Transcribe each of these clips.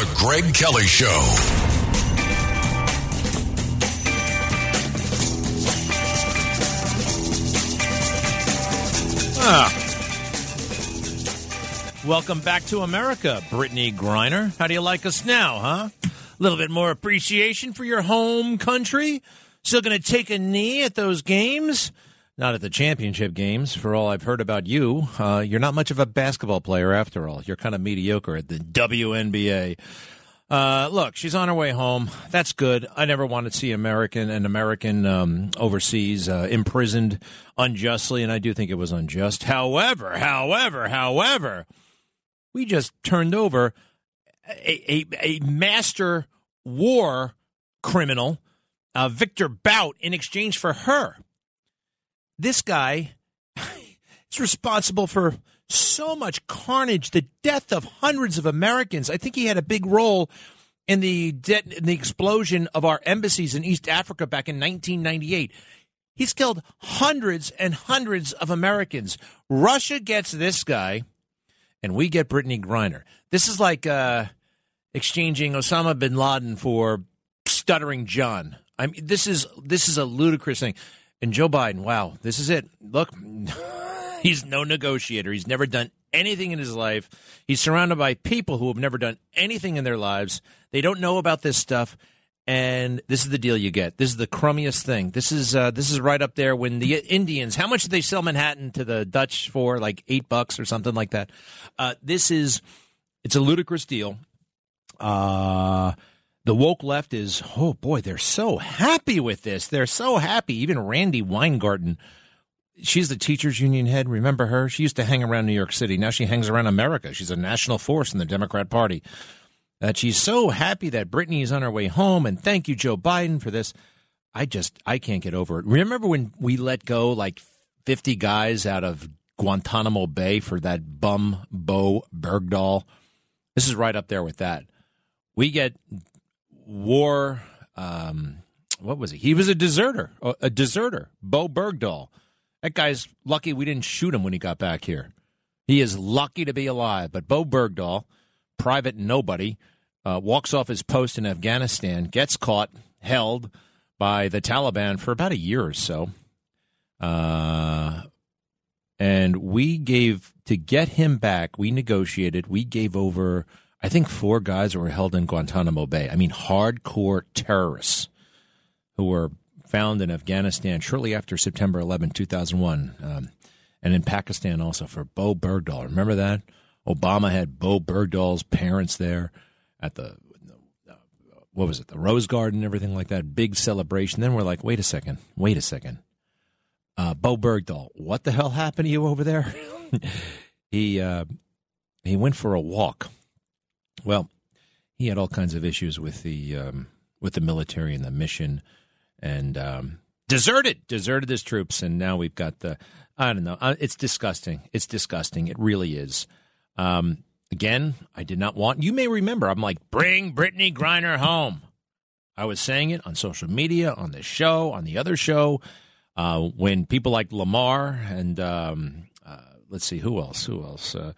The Greg Kelly Show. Ah. Welcome back to America, Brittney Griner. How do you like us now, huh? A little bit more appreciation for your home country? Still going to take a knee at those games? Not at the championship games, for all I've heard about you. Uh, you're not much of a basketball player after all. You're kind of mediocre at the WNBA. Uh, look, she's on her way home. That's good. I never want to see American an American um, overseas uh, imprisoned unjustly, and I do think it was unjust. However, however, however, we just turned over a, a, a master war criminal, uh, Victor Bout, in exchange for her. This guy is responsible for so much carnage, the death of hundreds of Americans. I think he had a big role in the de- in the explosion of our embassies in East Africa back in 1998. He's killed hundreds and hundreds of Americans. Russia gets this guy, and we get Brittney Griner. This is like uh, exchanging Osama bin Laden for stuttering John. I mean, this is this is a ludicrous thing. And Joe Biden, wow, this is it. Look. He's no negotiator. He's never done anything in his life. He's surrounded by people who have never done anything in their lives. They don't know about this stuff. And this is the deal you get. This is the crummiest thing. This is uh, this is right up there when the Indians. How much did they sell Manhattan to the Dutch for? Like eight bucks or something like that. Uh, this is it's a ludicrous deal. Uh, the woke left is oh boy, they're so happy with this. They're so happy. Even Randi Weingarten she's the teachers union head. Remember her? She used to hang around New York City. Now she hangs around America. She's a national force in the Democrat Party. That she's so happy that Brittney is on her way home, and thank you, Joe Biden, for this. I just I can't get over it. Remember when we let go like fifty guys out of Guantanamo Bay for that bum Bowe Bergdahl? This is right up there with that. We get war. Um, what was he? He was a deserter. A deserter. Bowe Bergdahl that guy's lucky we didn't shoot him when he got back here. He is lucky to be alive. But Bowe Bergdahl, private nobody, uh, walks off his post in Afghanistan, gets caught, held by the Taliban for about a year or so. Uh, and we gave, to get him back, we negotiated, we gave over, I think, four guys were held in Guantanamo Bay. I mean, hardcore terrorists who were found in Afghanistan shortly after September 11, 2001, um, and in Pakistan also for Bowe Bergdahl. Remember that? Obama had Bowe Bergdahl's parents there at the, what was it, the Rose Garden, everything like that. Big celebration. Then we're like, wait a second, wait a second. Uh, Bowe Bergdahl, what the hell happened to you over there? he uh, he went for a walk. Well, he had all kinds of issues with the um, with the military and the mission and um, deserted, deserted his troops, and now we've got the. I don't know. Uh, it's disgusting. It's disgusting. It really is. Um, again, I did not want. You may remember. I'm like, bring Brittney Griner home. I was saying it on social media, on this show, on the other show, uh, when people like Lamar and um, uh, let's see who else, who else. Uh,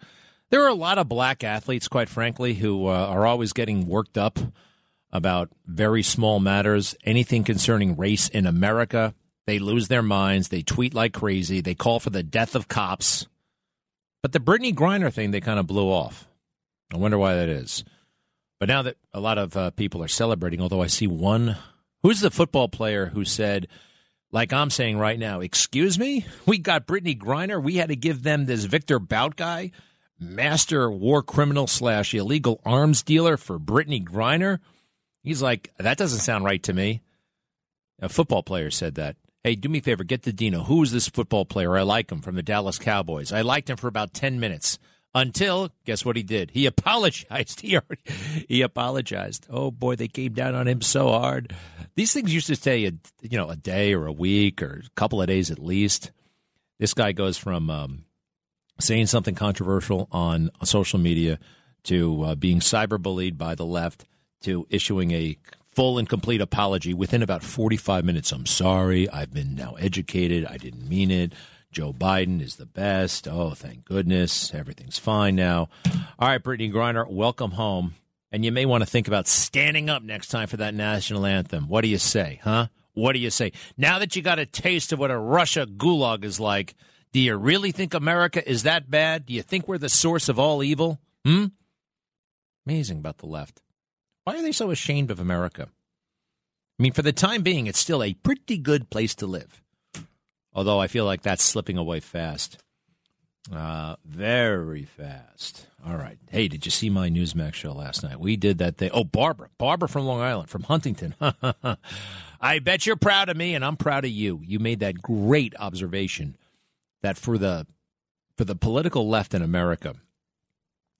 there are a lot of black athletes, quite frankly, who uh, are always getting worked up about very small matters, anything concerning race in America. They lose their minds. They tweet like crazy. They call for the death of cops. But the Brittney Griner thing, they kind of blew off. I wonder why that is. But now that a lot of uh, people are celebrating, although I see one, who's the football player who said, like I'm saying right now, excuse me, we got Brittney Griner. We had to give them this Victor Bout guy, master war criminal slash illegal arms dealer for Brittney Griner. He's like, that doesn't sound right to me. A football player said that. Hey, do me a favor, get the Dino. Who is this football player? I like him from the Dallas Cowboys. I liked him for about 10 minutes. Until, guess what he did? He apologized. He already, he apologized. Oh boy, they came down on him so hard. These things used to stay, a, you know, a day or a week or a couple of days at least. This guy goes from um, saying something controversial on social media to uh, being cyberbullied by the left to issuing a full and complete apology within about 45 minutes. I'm sorry. I've been now educated. I didn't mean it. Joe Biden is the best. Oh, thank goodness. Everything's fine now. All right, Brittney Griner, welcome home. And you may want to think about standing up next time for that national anthem. What do you say, huh? What do you say? Now that you got a taste of what a Russia gulag is like, do you really think America is that bad? Do you think we're the source of all evil? Hmm? Amazing about the left. Why are they so ashamed of America? I mean, for the time being, it's still a pretty good place to live although I feel like that's slipping away fast. Uh, very fast. All right. Hey, did you see my Newsmax show last night? We did that thing. Oh, Barbara. Barbara from Long Island, from Huntington. I bet you're proud of me, and I'm proud of you. You made that great observation that for the for the political left in America,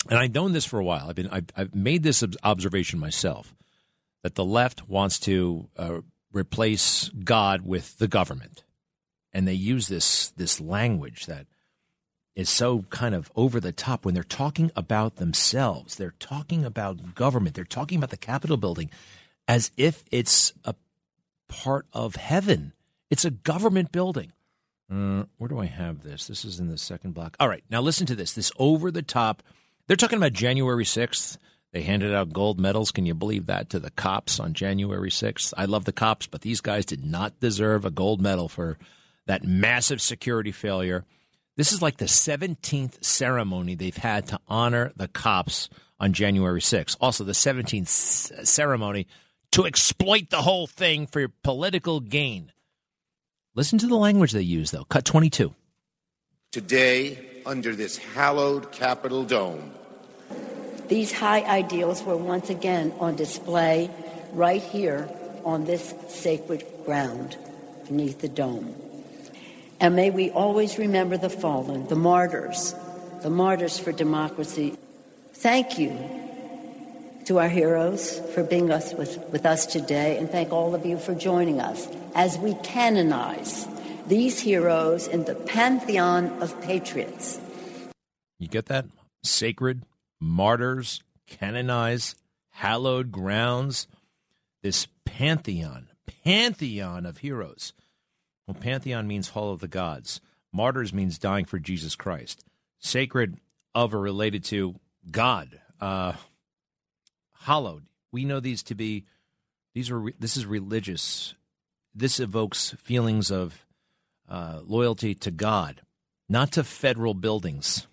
and I've known this for a while. I've been I've, I've made this observation myself that the left wants to uh, replace God with the government and they use this this language that is so kind of over the top when they're talking about themselves. They're talking about government. They're talking about the Capitol building as if it's a part of heaven. It's a government building. Uh, where do I have this? This is in the second block. All right, now listen to this. This over the top. They're talking about January 6th. They handed out gold medals. Can you believe that to the cops on January 6th? I love the cops, but these guys did not deserve a gold medal for that massive security failure. This is like the 17th ceremony they've had to honor the cops on January 6th. Also, the 17th ceremony to exploit the whole thing for political gain. Listen to the language they use, though. Cut 22. Today, under this hallowed Capitol dome, these high ideals were once again on display right here on this sacred ground beneath the dome. And may we always remember the fallen, the martyrs, the martyrs for democracy. Thank you to our heroes for being us with, with us today, and thank all of you for joining us as we canonize these heroes in the pantheon of patriots. You get that? Sacred, martyrs, canonize, hallowed grounds. This pantheon, pantheon of heroes well, Pantheon means Hall of the Gods. Martyrs means dying for Jesus Christ. Sacred of or related to God. Uh, hallowed. We know these to be. These are. This is religious. This evokes feelings of uh, loyalty to God, not to federal buildings,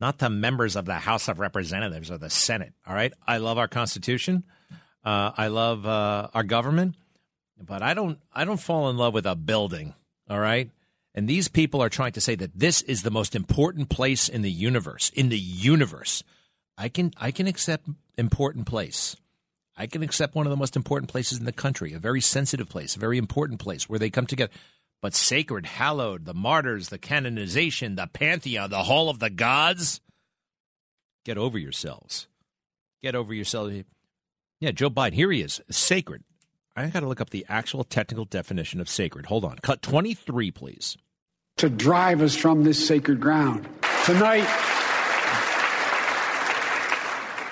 not to members of the House of Representatives or the Senate. All right. I love our Constitution. Uh, I love uh, our government but I don't I don't fall in love with a building, all right? And these people are trying to say that this is the most important place in the universe. In the universe. I can I can accept important place. I can accept one of the most important places in the country, a very sensitive place, a very important place where they come together. But sacred, hallowed, the martyrs, the canonization, the pantheon, the hall of the gods. Get over yourselves. Get over yourselves. Yeah, Joe Biden, here he is, sacred. I got to look up the actual technical definition of sacred. Hold on. Cut 23, please. To drive us from this sacred ground. Tonight,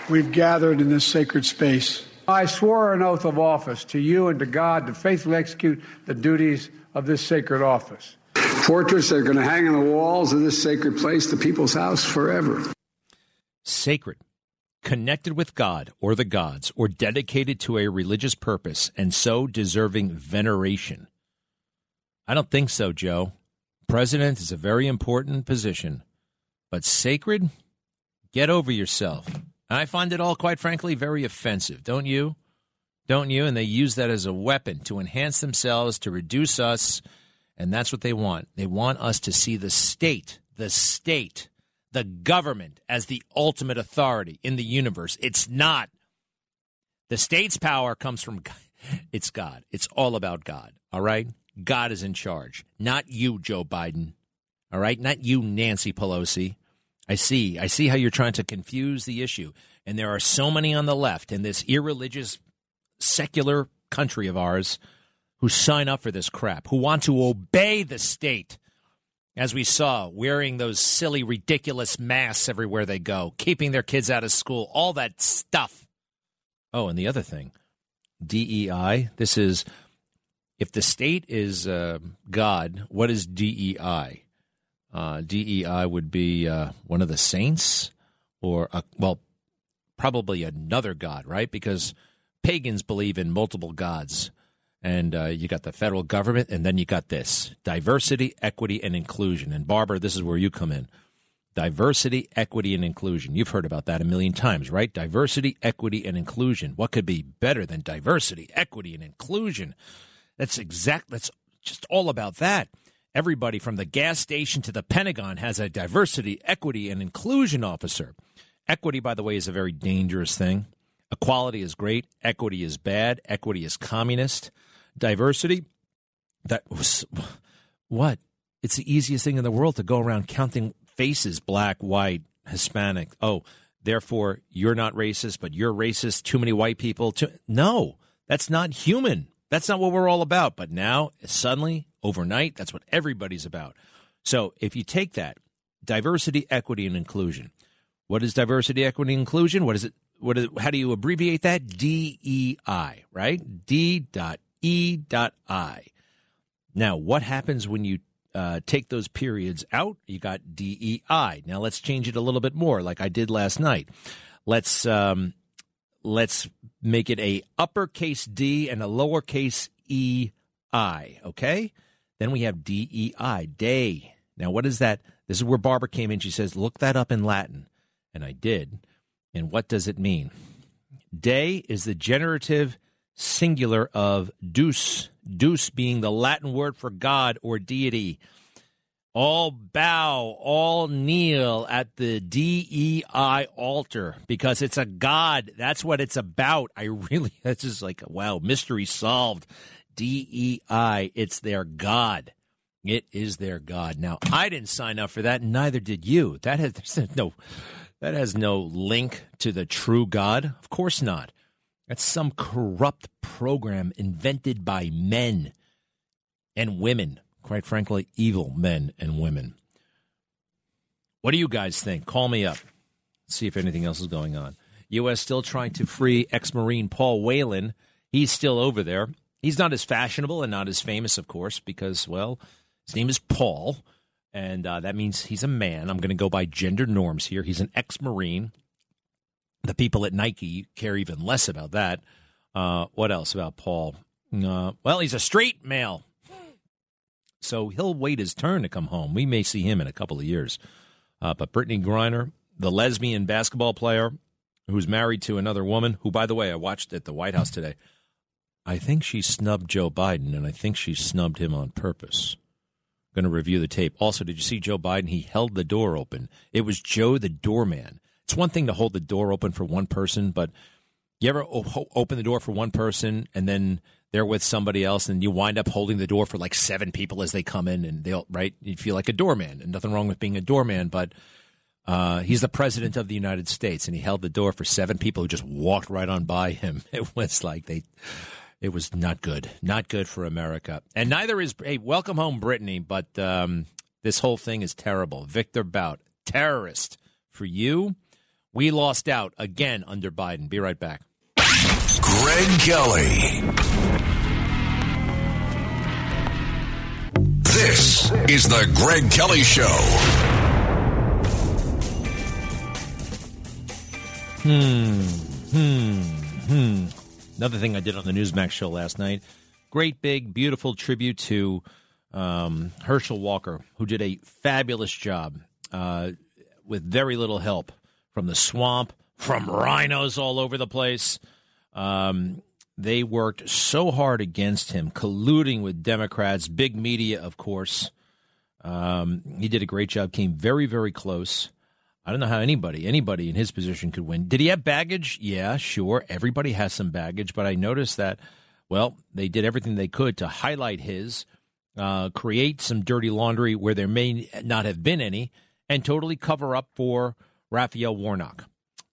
we've gathered in this sacred space. I swore an oath of office to you and to God to faithfully execute the duties of this sacred office. Portraits that are going to hang on the walls of this sacred place, the people's house, forever. Sacred connected with God or the gods, or dedicated to a religious purpose, and so deserving veneration? I don't think so, Joe. President is a very important position, but sacred? Get over yourself. I find it all, quite frankly, very offensive, don't you? Don't you? And they use that as a weapon to enhance themselves, to reduce us, and that's what they want. They want us to see the state, the state the government as the ultimate authority in the universe. It's not. The state's power comes from God. it's God. It's all about God. All right? God is in charge, not you, Joe Biden. All right? Not you, Nancy Pelosi. I see. I see how you're trying to confuse the issue. And there are so many on the left in this irreligious, secular country of ours who sign up for this crap, who want to obey the state, as we saw, wearing those silly, ridiculous masks everywhere they go, keeping their kids out of school, all that stuff. Oh, and the other thing DEI, this is if the state is uh, God, what is DEI? Uh, DEI would be uh, one of the saints, or a, well, probably another god, right? Because pagans believe in multiple gods, and uh, you got the federal government, and then you got this diversity, equity, and inclusion. And Barbara, this is where you come in. Diversity, equity, and inclusion. You've heard about that a million times, right? Diversity, equity, and inclusion. What could be better than diversity, equity, and inclusion? That's exact. That's just all about that. Everybody from the gas station to the Pentagon has a diversity, equity, and inclusion officer. Equity, by the way, is a very dangerous thing. Equality is great. Equity is bad. Equity is communist. Diversity, that was what? It's the easiest thing in the world to go around counting faces black, white, Hispanic. Oh, therefore you're not racist, but you're racist. Too many white people. Too... No, that's not human. That's not what we're all about. But now, suddenly, overnight, that's what everybody's about. So if you take that, diversity, equity, and inclusion. What is diversity, equity, and inclusion? What is it? What is, how do you abbreviate that? DEI, right? D dot E dot I. Now, what happens when you uh, take those periods out? You got DEI. Now let's change it a little bit more, like I did last night. Let's um, let's make it a uppercase D and a lowercase E I. Okay. Then we have D E I, day. Now, what is that? This is where Barbara came in. She says, look that up in Latin. And I did. And what does it mean? Day is the generative singular of deus, deus being the Latin word for God or deity all bow, all kneel at the DEI altar because it's a God. That's what it's about. I really, that's just like, wow, mystery solved. DEI, it's their God. It is their God. Now, I didn't sign up for that, and neither did you. That has no, that has no link to the true God. Of course not. That's some corrupt program invented by men and women quite frankly, evil men and women. What do you guys think? Call me up. See if anything else is going on. U.S. still trying to free ex Marine Paul Whelan. He's still over there. He's not as fashionable and not as famous, of course, because, well, his name is Paul, and uh, that means he's a man. I'm going to go by gender norms here. He's an ex Marine. The people at Nike care even less about that. Uh, what else about Paul? Uh, well, he's a straight male so he'll wait his turn to come home. We may see him in a couple of years. Uh, but Brittney Griner, the lesbian basketball player who's married to another woman, who, by the way, I watched at the White House today. I think she snubbed Joe Biden, and I think she snubbed him on purpose. Going to review the tape. Also, did you see Joe Biden? He held the door open. It was Joe the doorman. It's one thing to hold the door open for one person, but you ever open the door for one person and then they're with somebody else and you wind up holding the door for like seven people as they come in and they'll right you feel like a doorman and nothing wrong with being a doorman but uh, he's the president of the united states and he held the door for seven people who just walked right on by him it was like they it was not good. Not good for america. And neither is hey welcome home brittney but um, this whole thing is terrible. Victor bout terrorist for you. We lost out again under biden. Be right back. Greg Kelly. This is the Greg Kelly Show. Hmm, hmm, hmm. Another thing I did on the Newsmax show last night. Great big, beautiful tribute to um, Herschel Walker, who did a fabulous job uh, with very little help from the swamp, from RINOs all over the place. Um, they worked so hard against him, colluding with Democrats, big media, of course. Um, he did a great job, came very, very close. I don't know how anybody, anybody in his position could win. Did he have baggage? Yeah, sure. Everybody has some baggage, but I noticed that, well, they did everything they could to highlight his, uh, create some dirty laundry where there may not have been any, and totally cover up for Raphael Warnock.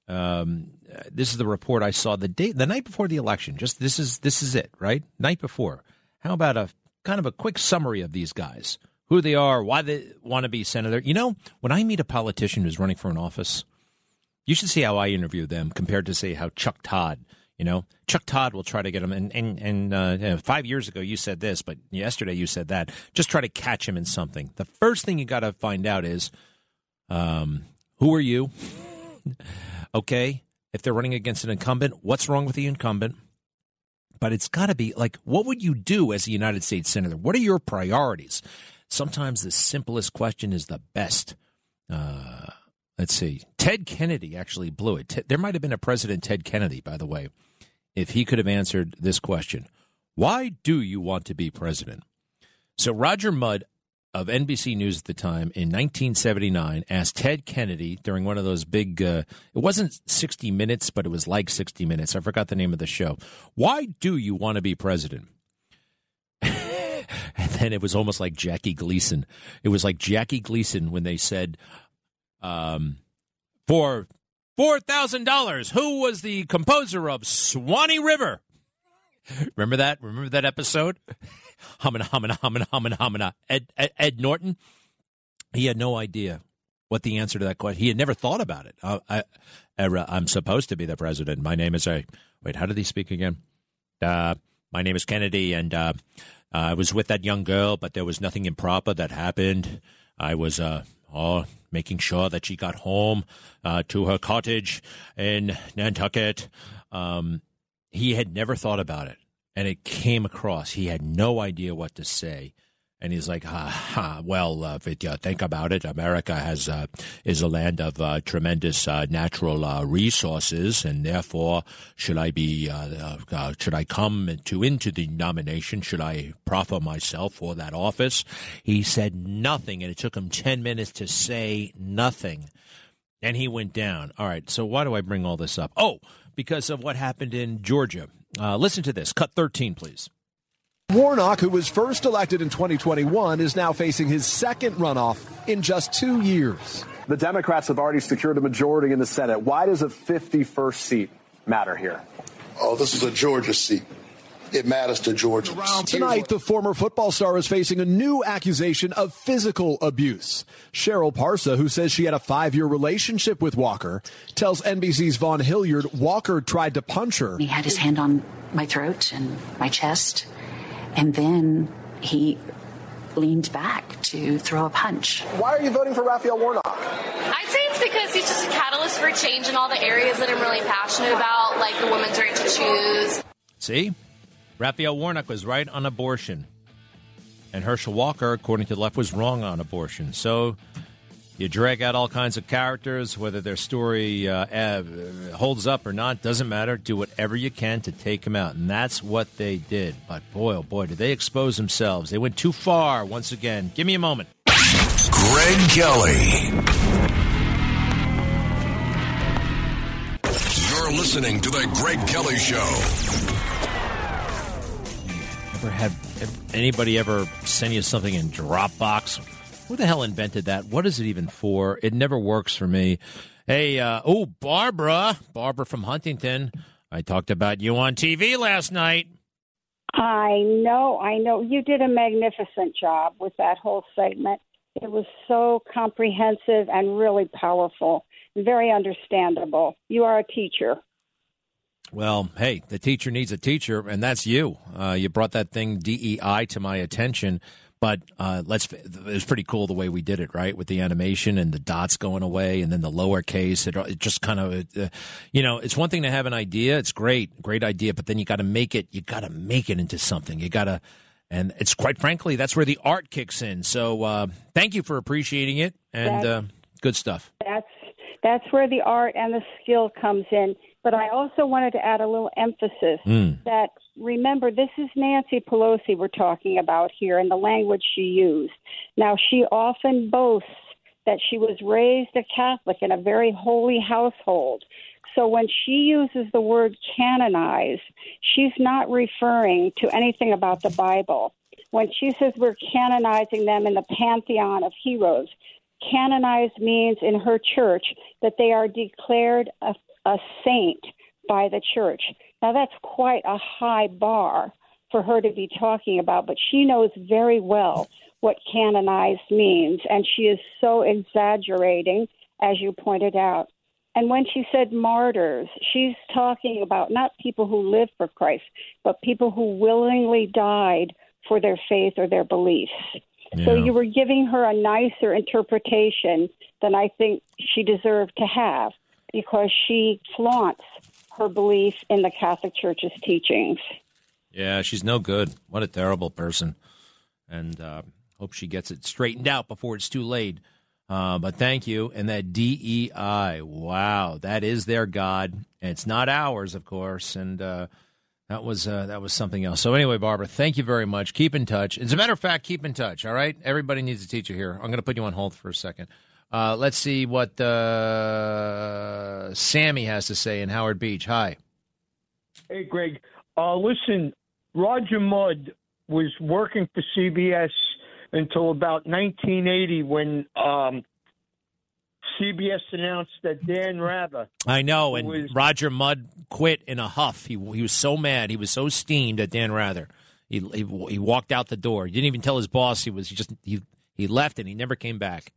Um, this is the report I saw the day, the night before the election. Just this is this is it, right? Night before. How about a kind of a quick summary of these guys, who they are, why they want to be senator? You know, when I meet a politician who's running for an office, you should see how I interview them compared to say how Chuck Todd. You know, Chuck Todd will try to get him. And and and uh, five years ago you said this, but yesterday you said that. Just try to catch him in something. The first thing you got to find out is, um, who are you? okay, if they're running against an incumbent, what's wrong with the incumbent? But it's got to be like, what would you do as a United States senator? What are your priorities? Sometimes the simplest question is the best. Uh, let's see. Ted Kennedy actually blew it. There might have been a President Ted Kennedy, by the way, if he could have answered this question Why do you want to be president? So Roger Mudd of NBC News at the time in 1979 asked Ted Kennedy during one of those big, uh, it wasn't 60 Minutes, but it was like 60 Minutes. I forgot the name of the show. Why do you want to be president? and then it was almost like Jackie Gleason. It was like Jackie Gleason when they said, um, for $4,000, who was the composer of Swanee River? Remember that? Remember that episode? Humming, humming, humming, humming, humming. Ed, Ed, Ed Norton, he had no idea what the answer to that question. He had never thought about it. Uh, I, am supposed to be the president. My name is a. Wait, how did he speak again? Uh, my name is Kennedy, and uh, I was with that young girl, but there was nothing improper that happened. I was uh, all making sure that she got home uh, to her cottage in Nantucket. Um, he had never thought about it and it came across. He had no idea what to say. And he's like, ha, ha, well, uh, if you think about it, America has uh, is a land of uh, tremendous uh, natural uh, resources, and therefore, should I be should I come to into the nomination? Should I proffer myself for that office? He said nothing, and it took him ten minutes to say nothing, and he went down. All right, so why do I bring all this up? Oh, because of what happened in Georgia listen to this. Cut 13, please. Warnock, who was first elected in 2021, is now facing his second runoff in just two years. The Democrats have already secured a majority in the Senate. Why does a 51st seat matter here? Oh, this is a Georgia seat. It matters to Georgia. Tonight, the former football star is facing a new accusation of physical abuse. Cheryl Parsa, who says she had a five year relationship with Walker, tells NBC's Vaughn Hilliard Walker tried to punch her. He had his hand on my throat and my chest, and then he leaned back to throw a punch. Why are you voting for Raphael Warnock? I'd say it's because he's just a catalyst for change in all the areas that I'm really passionate about, like the woman's right to choose. See? Raphael Warnock was right on abortion. And Herschel Walker, according to the left, was wrong on abortion. So you drag out all kinds of characters, whether their story uh, holds up or not, doesn't matter. Do whatever you can to take them out. And that's what they did. But boy, oh boy, did they expose themselves. They went too far once again. Give me a moment. Greg Kelly. You're listening to The Greg Kelly Show ever had anybody ever send you something in Dropbox? Who the hell invented that? What is it even for? It never works for me. Hey, uh, oh, Barbara, Barbara from Huntington. I talked about you on TV last night. I know, I know. You did a magnificent job with that whole segment. It was so comprehensive and really powerful, very understandable. You are a teacher. Well, hey, the teacher needs a teacher, and that's you. Uh, you brought that thing DEI to my attention, but uh, let's. It was pretty cool the way we did it, right, with the animation and the dots going away, and then the lowercase. It, it just kind of, uh, you know, it's one thing to have an idea. It's great, great idea, but then you got to make it. You got to make it into something. You got to, and it's quite frankly, that's where the art kicks in. So, uh, thank you for appreciating it, and uh, good stuff. That's that's where the art and the skill comes in but I also wanted to add a little emphasis mm. that remember, this is Nancy Pelosi we're talking about here and the language she used. Now, she often boasts that she was raised a Catholic in a very holy household. So when she uses the word canonize, she's not referring to anything about the Bible. When she says we're canonizing them in the pantheon of heroes, canonized means in her church that they are declared a, a saint by the church. Now, that's quite a high bar for her to be talking about, but she knows very well what canonized means, and she is so exaggerating, as you pointed out. And when she said martyrs, she's talking about not people who live for Christ, but people who willingly died for their faith or their beliefs. So you were giving her a nicer interpretation than I think she deserved to have because she flaunts her belief in the Catholic Church's teachings. Yeah, she's no good. What a terrible person. And uh, hope she gets it straightened out before it's too late. Uh, but thank you. And that DEI, wow, that is their God. And it's not ours, of course. And uh, that was uh, that was something else. So anyway, Barbara, thank you very much. Keep in touch. As a matter of fact, keep in touch. All right, everybody needs a teacher here. I'm going to put you on hold for a second. Uh, let's see what uh, Sammy has to say in Howard Beach. Hi. Hey, Greg. Uh, listen, Roger Mudd was working for CBS until about 1980 when um, CBS announced that Dan Rather. I know, and was- Roger Mudd quit in a huff. He he was so mad. He was so steamed at Dan Rather. He, he he walked out the door. He didn't even tell his boss. He was he just he he left and he never came back.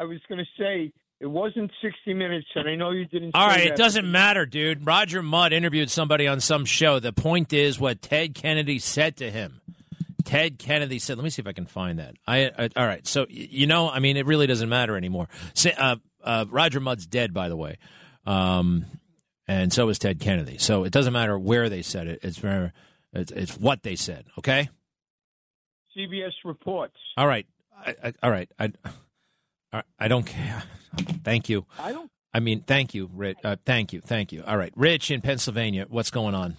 I was going to say it wasn't 60 Minutes, and I know you didn't. All say right, it doesn't matter, dude. Roger Mudd interviewed somebody on some show. The point is what Ted Kennedy said to him. Ted Kennedy said, "Let me see if I can find that." I, I all right. So you know, I mean, it really doesn't matter anymore. Sa- uh, uh, Roger Mudd's dead, by the way, um, and so is Ted Kennedy. So it doesn't matter where they said it. It's very, it's, it's what they said. Okay. CBS reports. All right. I, I, all right. I, I I don't care. Thank you. I don't. I mean, thank you, Rich. Uh, thank you, thank you. All right, Rich in Pennsylvania. What's going on?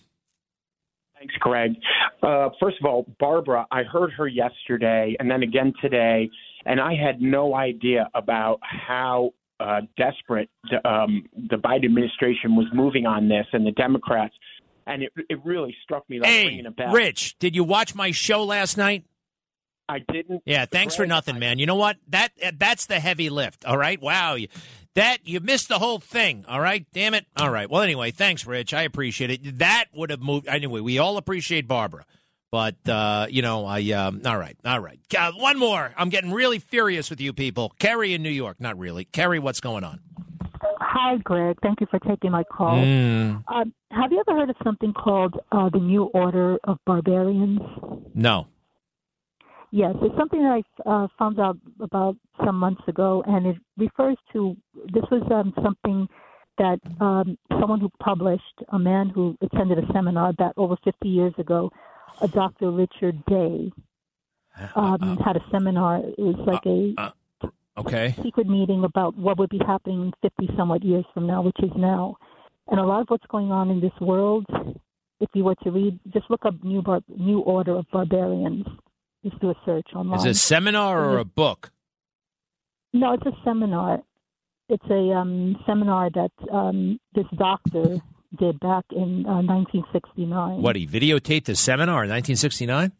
Thanks, Greg. Uh, first of all, Barbara, I heard her yesterday and then again today, and I had no idea about how uh, desperate the, um, the Biden administration was moving on this and the Democrats. And it, it really struck me like Hey, ringing a bell. Rich, did you watch my show last night? I didn't. Yeah, thanks for nothing, man. You know what? That that's the heavy lift. All right. Wow. You, that you missed the whole thing. All right. Damn it. All right. Well, anyway, thanks, Rich. I appreciate it. That would have moved. Anyway, we all appreciate Barbara, but uh, you know, I. Um, all right. All right. Uh, one more. I'm getting really furious with you people. Kerry in New York. Not really. Kerry, what's going on? Hi, Greg. Thank you for taking my call. Mm, Um, have you ever heard of something called uh, the New Order of Barbarians? no. Yes, it's something that I uh, found out about some months ago, and it refers to this was um, something that um, someone who published, a man who attended a seminar that over 50 years ago, a Dr. Richard Day um, had a seminar. It was like a Okay. secret meeting about what would be happening 50 somewhat years from now, which is now. And a lot of what's going on in this world, if you were to read, just look up New, Bar- New Order of Barbarians. Just do a search online. Is it a seminar or a book? No, it's a seminar. It's a um, seminar that um, this doctor did back in uh, 1969. What he videotaped the seminar in 1969?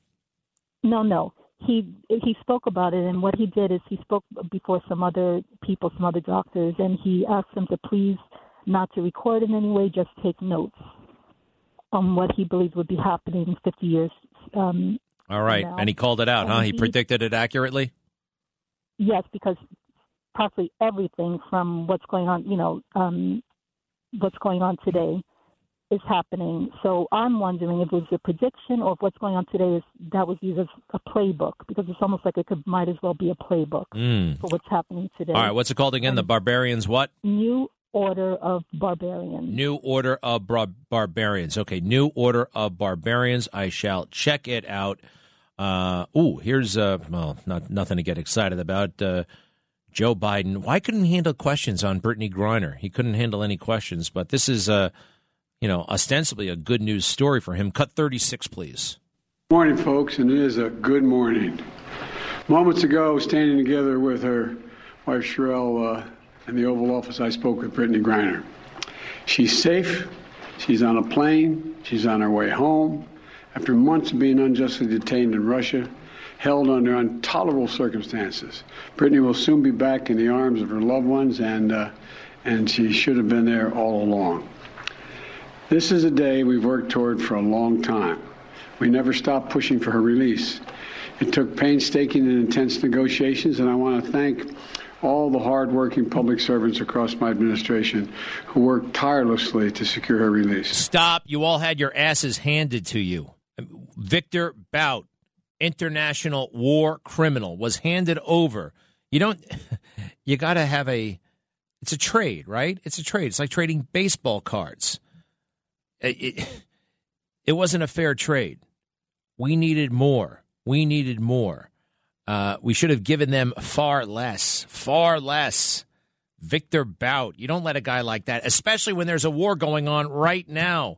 No, no. He he spoke about it, and what he did is he spoke before some other people, some other doctors, and he asked them to please not to record in any way, just take notes on what he believed would be happening 50 years. Um, All right, No. and he called it out, huh? He he- predicted it accurately. yes, because practically everything from what's going on, you know, um, what's going on today is happening. So I'm wondering if it was a prediction or if what's going on today is that was used as a playbook because it's almost like it could might as well be a playbook Mm. for what's happening today. All right, what's it called again? The Barbarians. What? New Order of Barbarians. New Order of Bar- Barbarians. Okay, New Order of Barbarians. I shall check it out. Uh, ooh, here's uh, well, not nothing to get excited about. Uh, Joe Biden. Why couldn't he handle questions on Brittney Griner? He couldn't handle any questions, but this is uh, you know, ostensibly a good news story for him. Cut thirty six, please. Morning, folks, and it is a good morning. Moments ago, standing together with her wife Cherelle uh, in the Oval Office, I spoke with Brittney Griner. She's safe. She's on a plane. She's on her way home. After months of being unjustly detained in Russia, held under intolerable circumstances. Brittney will soon be back in the arms of her loved ones, and, uh, and she should have been there all along. This is a day we've worked toward for a long time. We never stopped pushing for her release. It took painstaking and intense negotiations, and I want to thank all the hardworking public servants across my administration who worked tirelessly to secure her release. Stop. You all had your asses handed to you. Victor Bout, international war criminal, was handed over. You don't, you got to have a, it's a trade, right? It's a trade. It's like trading baseball cards. It, it, it wasn't a fair trade. We needed more. We needed more. Uh, we should have given them far less, far less. Victor Bout. You don't let a guy like that, especially when there's a war going on right now.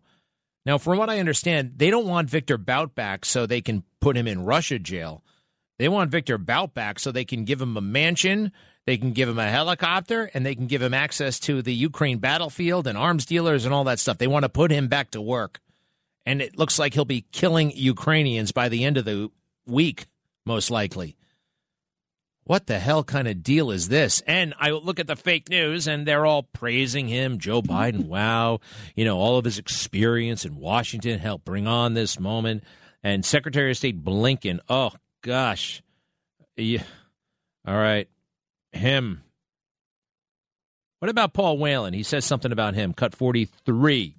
Now, from what I understand, they don't want Victor Bout back so they can put him in Russia jail. They want Victor Bout back so they can give him a mansion, they can give him a helicopter, and they can give him access to the Ukraine battlefield and arms dealers and all that stuff. They want to put him back to work. And it looks like he'll be killing Ukrainians by the end of the week, most likely. What the hell kind of deal is this? And I look at the fake news and they're all praising him. Joe Biden, wow. You know, all of his experience in Washington helped bring on this moment. And Secretary of State Blinken, oh gosh. Yeah. All right. Him. What about Paul Whelan? He says something about him. Cut 43.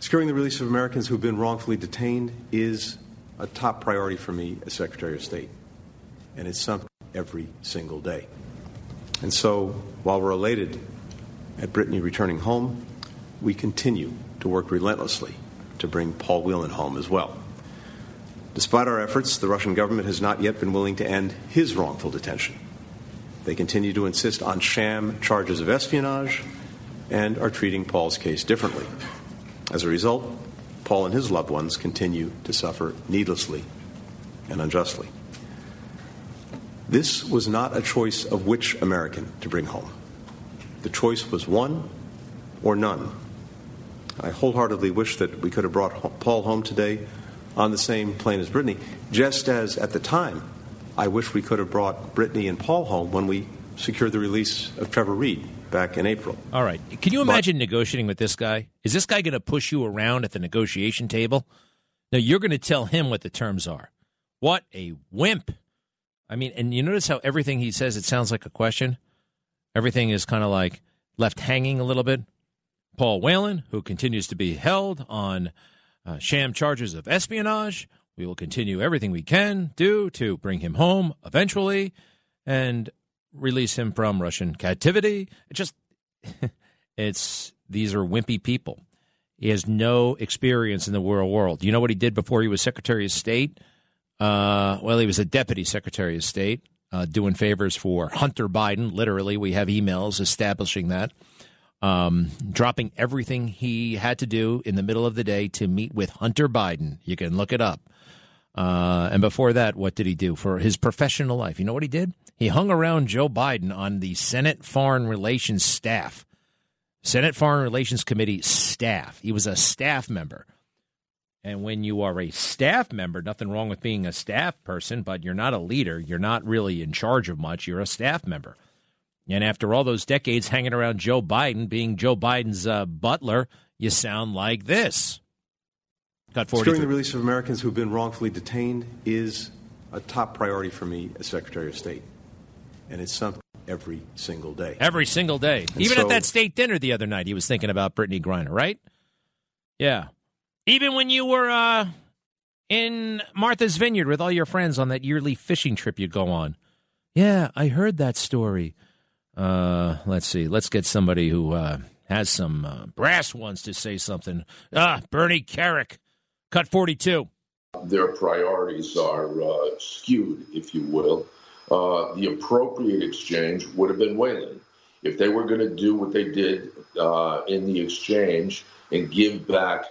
Securing the release of Americans who've been wrongfully detained is a top priority for me as Secretary of State. And it's something every single day. And so, while we're elated at Brittney returning home, we continue to work relentlessly to bring Paul Whelan home as well. Despite our efforts, the Russian government has not yet been willing to end his wrongful detention. They continue to insist on sham charges of espionage and are treating Paul's case differently. As a result, Paul and his loved ones continue to suffer needlessly and unjustly. This was not a choice of which American to bring home. The choice was one or none. I wholeheartedly wish that we could have brought Paul home today on the same plane as Brittney, just as at the time I wish we could have brought Brittney and Paul home when we secured the release of Trevor Reed back in April. All right. Can you imagine but, negotiating with this guy? Is this guy going to push you around at the negotiation table? Now you're going to tell him what the terms are. What a wimp. I mean, and you notice how everything he says, it sounds like a question? Everything is kind of like left hanging a little bit. Paul Whelan, who continues to be held on uh, sham charges of espionage. We will continue everything we can do to bring him home eventually and release him from Russian captivity. It just, it's, these are wimpy people. He has no experience in the world world. You know what he did before he was Secretary of State? Uh, well, he was a deputy secretary of state uh, doing favors for Hunter Biden. Literally, we have emails establishing that. Um, dropping everything he had to do in the middle of the day to meet with Hunter Biden. You can look it up. Uh, and before that, what did he do for his professional life? You know what he did? He hung around Joe Biden on the Senate Foreign Relations staff, Senate Foreign Relations Committee staff. He was a staff member. And when you are a staff member, nothing wrong with being a staff person, but you're not a leader. You're not really in charge of much. You're a staff member. And after all those decades hanging around Joe Biden, being Joe Biden's uh, butler, you sound like this. Securing the release of Americans who've been wrongfully detained is a top priority for me as Secretary of State. And it's something every single day. Every single day. And Even so, at that state dinner the other night, he was thinking about Brittney Griner, right? Yeah. Even when you were uh, in Martha's Vineyard with all your friends on that yearly fishing trip you go on. Yeah, I heard that story. Uh, let's see. Let's get somebody who uh, has some uh, brass ones to say something. Ah, Bernie Kerik, cut 42. Their priorities are uh, skewed, if you will. Uh, the appropriate exchange would have been Whelan. If they were going to do what they did in the exchange and give back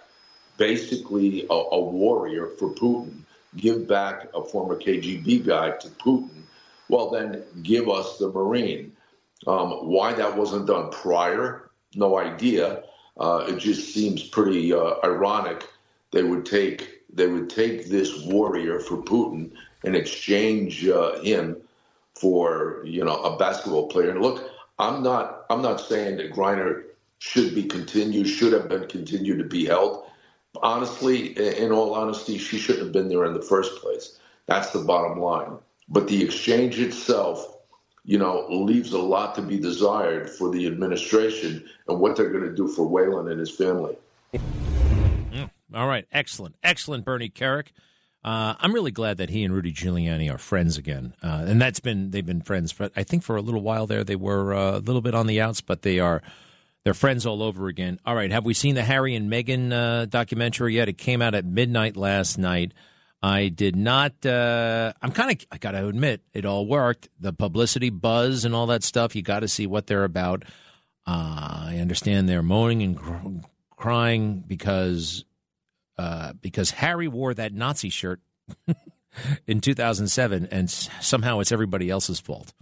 basically a, a warrior for Putin, give back a former KGB guy to Putin, well, then give us the Marine. Um, why that wasn't done prior, no idea. Uh, it just seems pretty uh, ironic they would take they would take this warrior for Putin and exchange uh, him for you know a basketball player. And look, I'm not I'm not saying that Griner should be continued, should have been continued to be held. Honestly, in all honesty, she shouldn't have been there in the first place. That's the bottom line. But the exchange itself, you know, leaves a lot to be desired for the administration and what they're going to do for Whelan and his family. Mm. All right, excellent, excellent, Bernie Kerik. Uh, I'm really glad that he and Rudy Giuliani are friends again, uh, and that's been they've been friends. But I think for a little while there they were uh, a little bit on the outs, but they are they're friends all over again. All right, have we seen the Harry and Meghan uh, documentary yet? It came out at midnight last night. I did not. Uh, I'm kind of. I got to admit, it all worked. The publicity buzz and all that stuff. You got to see what they're about. Uh, I understand they're moaning and cr- crying because uh, because Harry wore that Nazi shirt in 2007, and somehow it's everybody else's fault.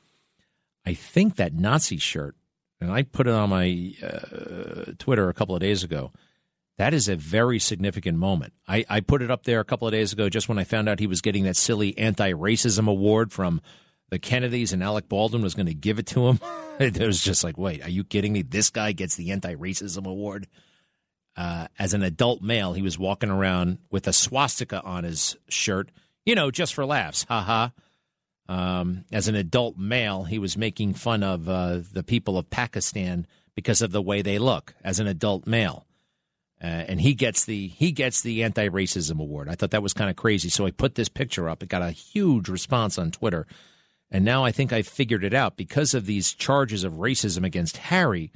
I think that Nazi shirt, and I put it on my uh, Twitter a couple of days ago. That is a very significant moment. I, I put it up there a couple of days ago just when I found out he was getting that silly anti racism award from the Kennedys and Alec Baldwin was going to give it to him. it was just like, wait, are you kidding me? This guy gets the anti racism award. Uh, as an adult male, he was walking around with a swastika on his shirt, you know, just for laughs. Ha ha. Um, as an adult male, he was making fun of uh, the people of Pakistan because of the way they look as an adult male. Uh, and he gets the he gets the anti racism award. I thought that was kind of crazy, so I put this picture up. It got a huge response on Twitter, and now I think I figured it out because of these charges of racism against Harry.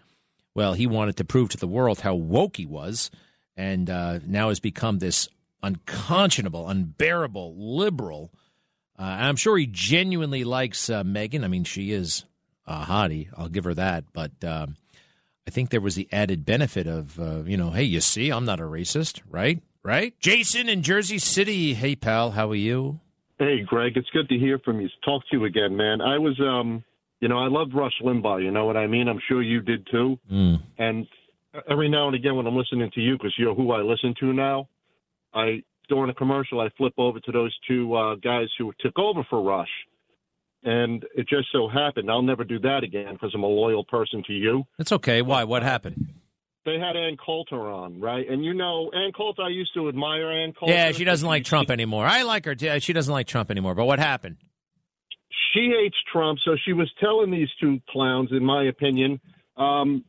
Well, he wanted to prove to the world how woke he was, and uh, now has become this unconscionable, unbearable liberal. Uh, I'm sure he genuinely likes uh, Meghan. I mean, she is a hottie. I'll give her that, but. Um, I think there was the added benefit of, uh, you know, hey, you see, I'm not a racist, right? Right? Jason in Jersey City. Hey, pal, how are you? Hey, Greg, it's good to hear from you. Talk to you again, man. I was, um, you know, I loved Rush Limbaugh. You know what I mean? I'm sure you did too. Mm. And every now and again, when I'm listening to you, because you're who I listen to now, I during a commercial, I flip over to those two uh, guys who took over for Rush and it just so happened I'll never do that again because I'm a loyal person to you. It's okay. Why? What happened? They had Ann Coulter on, right? And you know, Ann Coulter, I used to admire Ann Coulter. Yeah, she doesn't like Trump anymore. I like her. She doesn't like Trump anymore. But what happened? She hates Trump, so she was telling these two clowns, in my opinion, um,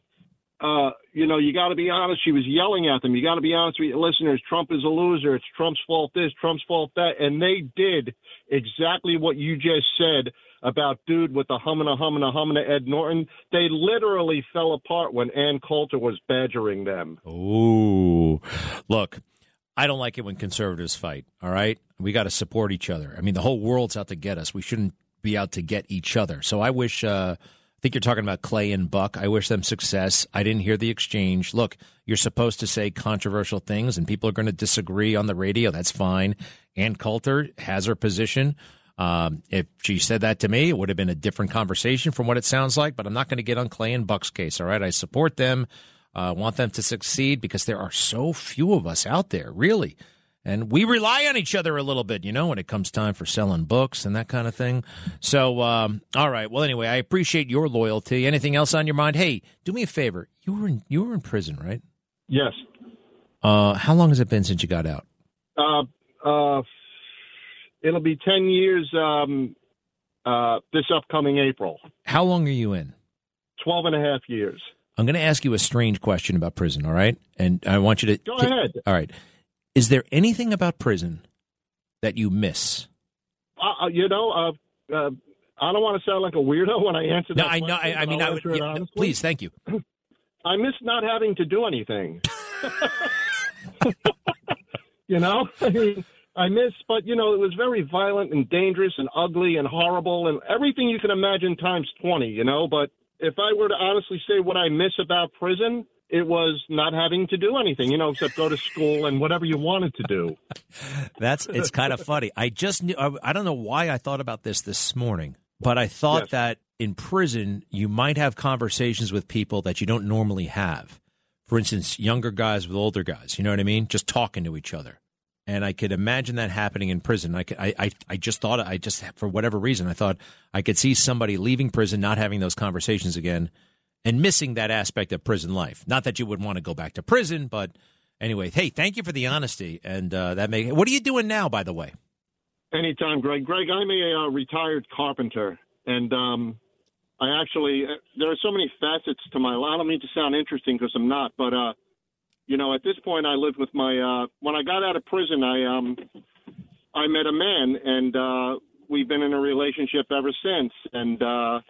uh, you know, you got to be honest. She was yelling at them. You got to be honest with your listeners. Trump is a loser. It's Trump's fault this, Trump's fault that. And they did exactly what you just said about dude with the humming, a humming, a humming Ed Norton. They literally fell apart when Ann Coulter was badgering them. Ooh. Look, I don't like it when conservatives fight, all right? We got to support each other. I mean, the whole world's out to get us. We shouldn't be out to get each other. So I wish. Uh, think you're talking about Clay and Buck. I wish them success. I didn't hear the exchange. Look, you're supposed to say controversial things, and people are going to disagree on the radio. That's fine. Ann Coulter has her position. Um, if she said that to me, it would have been a different conversation from what it sounds like. But I'm not going to get on Clay and Buck's case. All right, I support them. I uh, want them to succeed because there are so few of us out there, really. And we rely on each other a little bit, you know, when it comes time for selling books and that kind of thing. So, um, all right. Well, anyway, I appreciate your loyalty. Anything else on your mind? Hey, do me a favor. You were in, you were in prison, right? Yes. Uh, how long has it been since you got out? Uh, uh, it'll be 10 years um, uh, this upcoming April. How long are you in? 12 and a half years. I'm going to ask you a strange question about prison, all right? And I want you to. Go ahead. All right. Is there anything about prison that you miss? Uh, you know, uh, uh, I don't want to sound like a weirdo when I answer that. no. I know. I, I mean, I would, yeah, no, please, thank you. I miss not having to do anything. you know, I mean, I miss, but you know, it was very violent and dangerous and ugly and horrible and everything you can imagine times twenty. You know, but if I were to honestly say what I miss about prison, it was not having to do anything, you know, except go to school and whatever you wanted to do. That's it's kind of funny. I just knew, I, I, don't know why I thought about this this morning, but I thought yes. that in prison you might have conversations with people that you don't normally have. For instance, younger guys with older guys, you know what I mean? Just talking to each other. and I could imagine that happening in prison. I, could, I, I, I just thought, I just, for whatever reason, I thought I could see somebody leaving prison, not having those conversations again, and missing that aspect of prison life. Not that you would want to go back to prison, but anyway, hey, thank you for the honesty. And uh, that may, what are you doing now, by the way? Anytime, Greg. Greg, I'm a uh, retired carpenter, and um, I actually uh, there are so many facets to my life. I don't mean to sound interesting because I'm not, but uh, you know, at this point, I lived with my. Uh, when I got out of prison, I um, I met a man, and uh, we've been in a relationship ever since. And uh,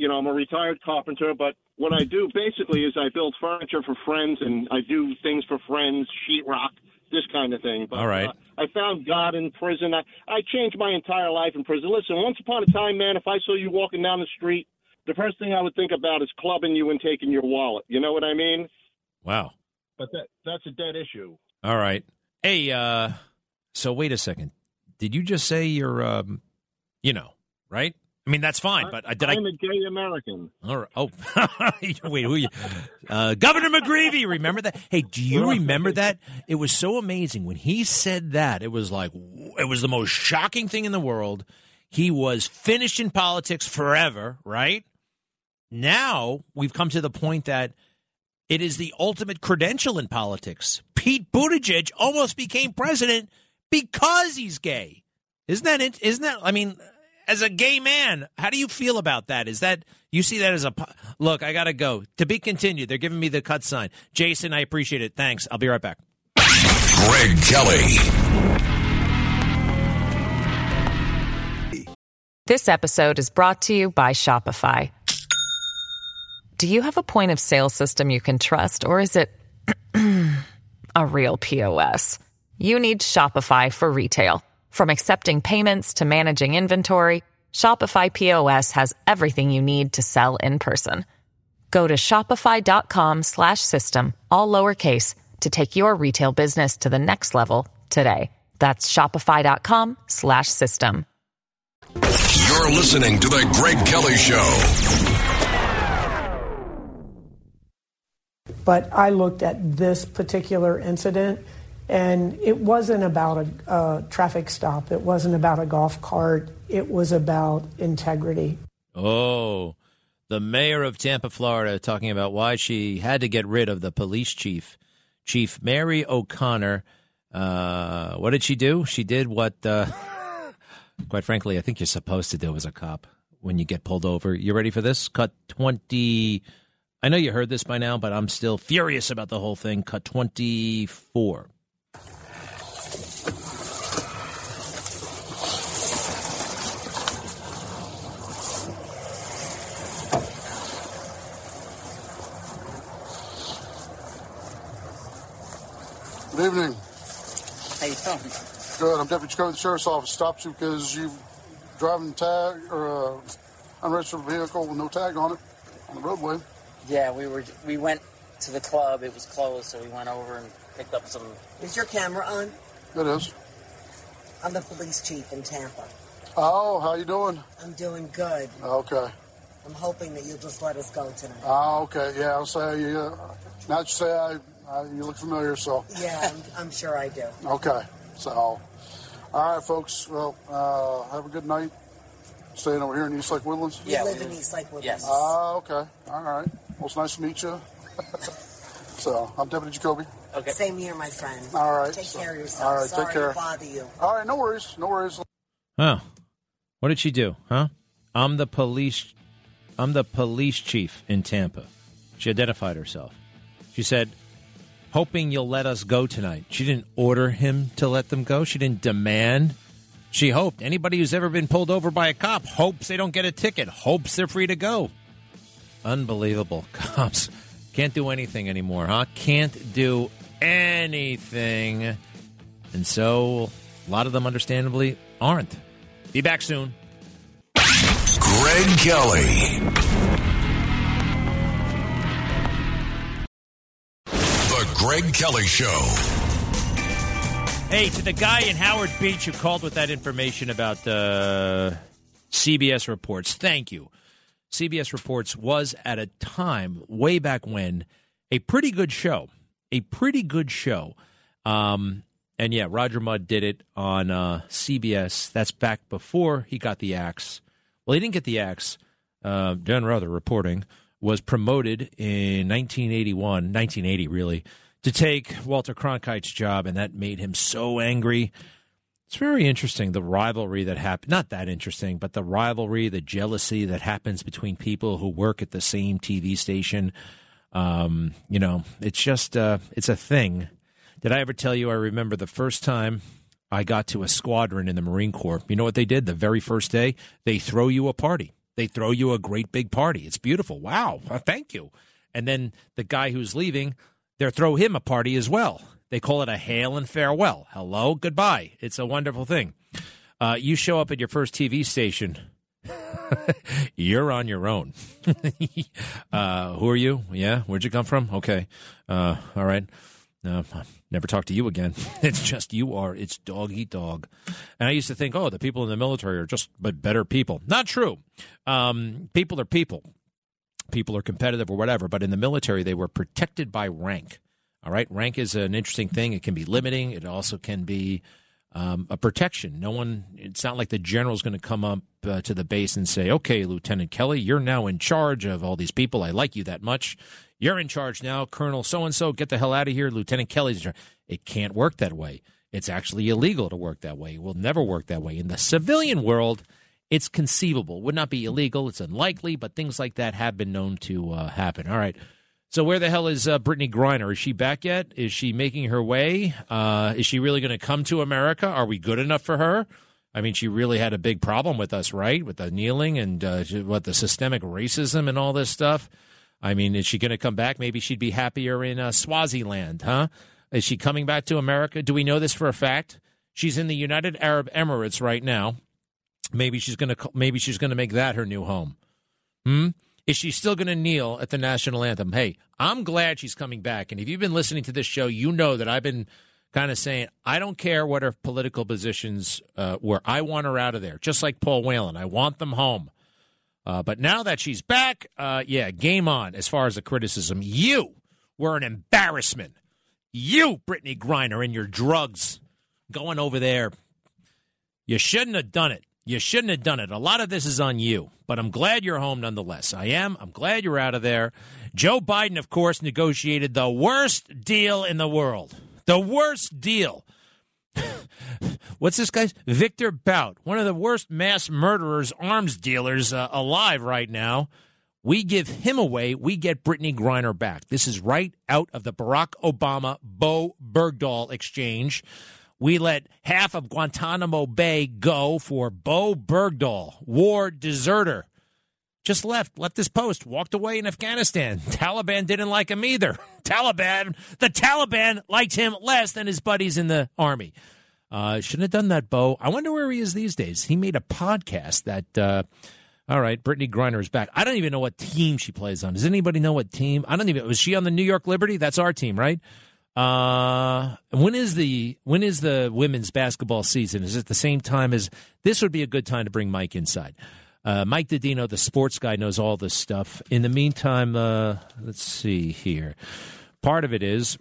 you know, I'm a retired carpenter, but what I do basically is I build furniture for friends, and I do things for friends, sheetrock, this kind of thing. But, All right. Uh, I found God in prison. I, I changed my entire life in prison. Listen, once upon a time, man, if I saw you walking down the street, the first thing I would think about is clubbing you and taking your wallet. You know what I mean? Wow. But that that's a dead issue. All right. Hey, uh, so wait a second. Did you just say you're, um, you know, right? I mean, that's fine, but uh, did I'm I? a gay American. All right. Oh, wait, who are you? Uh, Governor McGreevey, remember that? Hey, do you remember that? It was so amazing when he said that. It was like it was the most shocking thing in the world. He was finished in politics forever, right? Now we've come to the point that it is the ultimate credential in politics. Pete Buttigieg almost became president because he's gay. Isn't that? it- Isn't that? I mean, as a gay man, how do you feel about that? Is that you see that as a look? I gotta go. To be continued. They're giving me the cut sign. Jason, I appreciate it. Thanks. I'll be right back. Greg Kelly. This episode is brought to you by Shopify. Do you have a point of sale system you can trust, or is it a real POS? You need Shopify for retail. From accepting payments to managing inventory, Shopify POS has everything you need to sell in person. Go to shopify.com slash system, all lowercase, to take your retail business to the next level today. That's shopify.com slash system. You're listening to The Greg Kelly Show. But I looked at this particular incident, and it wasn't about a, a traffic stop. It wasn't about a golf cart. It was about integrity. Oh, the mayor of Tampa, Florida, talking about why she had to get rid of the police chief, Chief Mary O'Connor. Uh, what did she do? She did what, uh, quite frankly, I think you're supposed to do as a cop when you get pulled over. You ready for this? Cut 20. I know you heard this by now, but I'm still furious about the whole thing. Cut 24. Good evening. How you doing? Good. I'm Deputy Chief of the Sheriff's Office. Stopped you because you're driving tag or uh, unregistered vehicle with no tag on it on the roadway. Yeah, we were. We went to the club. It was closed, so we went over and picked up some. Is your camera on? It is. I'm the police chief in Tampa. Oh, how you doing? I'm doing good. Okay. I'm hoping that you'll just let us go tonight. Oh, okay. Yeah, I'll say you. Uh, now that you say I, I, you look familiar, so Yeah, I'm, I'm sure I do. okay. So, all right, folks. Well, uh, have a good night. Staying over here in East Lake Woodlands. We live in East Lake Woodlands. Yes. Ah, okay. All right. Well, it's nice to meet you. so, I'm Deputy Jacoby. Okay. Same here, my friend. All right. Take so- care of yourself. All right. Sorry take care. to bother you. All right. No worries. No worries. Oh, what did she do? Huh? I'm the police. I'm the police chief in Tampa. She identified herself. She said, "Hoping you'll let us go tonight." She didn't order him to let them go. She didn't demand. She hoped. Anybody who's ever been pulled over by a cop hopes they don't get a ticket. Hopes they're free to go. Unbelievable. Cops can't do anything anymore, huh? Can't do anything. And so a lot of them understandably aren't. Be back soon. Greg Kelly. Greg Kelly Show. Hey, to the guy in Howard Beach who called with that information about uh, CBS Reports, thank you. CBS Reports was at a time way back when a pretty good show, a pretty good show. Um, and yeah, Roger Mudd did it on uh, CBS. That's back before he got the axe. Well, he didn't get the axe. Uh, Ruther reporting was promoted in 1981, 1980 really, to take Walter Cronkite's job, and that made him so angry. It's very interesting the rivalry that happened. Not that interesting, but the rivalry, the jealousy that happens between people who work at the same TV station. Um, you know, it's just uh, it's a thing. Did I ever tell you? I remember the first time I got to a squadron in the Marine Corps. You know what they did the very first day? They throw you a party. They throw you a great big party. It's beautiful. Wow, thank you. And then the guy who's leaving, they throw him a party as well. They call it a hail and farewell. Hello, goodbye. It's a wonderful thing. Uh, you show up at your first TV station. You're on your own. uh, who are you? Yeah, where'd you come from? Okay, uh, all right. Uh, never talk to you again. It's just you are. It's dog eat dog. And I used to think, oh, the people in the military are just but better people. Not true. Um, people are people. People are competitive or whatever. But in the military, they were protected by rank. All right, rank is an interesting thing. It can be limiting. It also can be um, a protection. No one. It's not like the general's going to come up uh, to the base and say, "Okay, Lieutenant Kelly, you're now in charge of all these people. I like you that much. You're in charge now, Colonel so and so. Get the hell out of here, Lieutenant Kelly's in charge." It can't work that way. It's actually illegal to work that way. It will never work that way in the civilian world. It's conceivable. Would not be illegal. It's unlikely, but things like that have been known to uh, happen. All right. So where the hell is uh, Brittney Griner? Is she back yet? Is she making her way? Uh, is she really going to come to America? Are we good enough for her? I mean, she really had a big problem with us, right? With the kneeling and uh, what the systemic racism and all this stuff. I mean, is she going to come back? Maybe she'd be happier in uh, Swaziland, huh? Is she coming back to America? Do we know this for a fact? She's in the United Arab Emirates right now. Maybe she's going to maybe she's going to make that her new home. Hmm. Is she still going to kneel at the national anthem? Hey, I'm glad she's coming back. And if you've been listening to this show, you know that I've been kind of saying, I don't care what her political positions uh, were. I want her out of there, just like Paul Whelan. I want them home. Uh, but now that she's back, uh, yeah, game on as far as the criticism. You were an embarrassment. You, Brittney Griner, and your drugs going over there. You shouldn't have done it. You shouldn't have done it. A lot of this is on you, but I'm glad you're home nonetheless. I am. I'm glad you're out of there. Joe Biden, of course, negotiated the worst deal in the world. The worst deal. What's this guy's? Victor Bout, one of the worst mass murderers, arms dealers uh, alive right now. We give him away. We get Brittney Griner back. This is right out of the Barack Obama Bowe Bergdahl exchange. We let half of Guantanamo Bay go for Bowe Bergdahl, war deserter. Just left, left his post, walked away in Afghanistan. Taliban didn't like him either. Taliban, the Taliban liked him less than his buddies in the army. Uh, shouldn't have done that, Bowe. I wonder where he is these days. He made a podcast that. Uh, all right, Brittney Griner is back. I don't even know what team she plays on. Does anybody know what team? I don't even. Was she on the New York Liberty? That's our team, right? Uh, when is the when is the women's basketball season? Is it the same time as this? Would be a good time to bring Mike inside. Uh, Mike Didino, the sports guy, knows all this stuff. In the meantime, uh, let's see here. Part of it is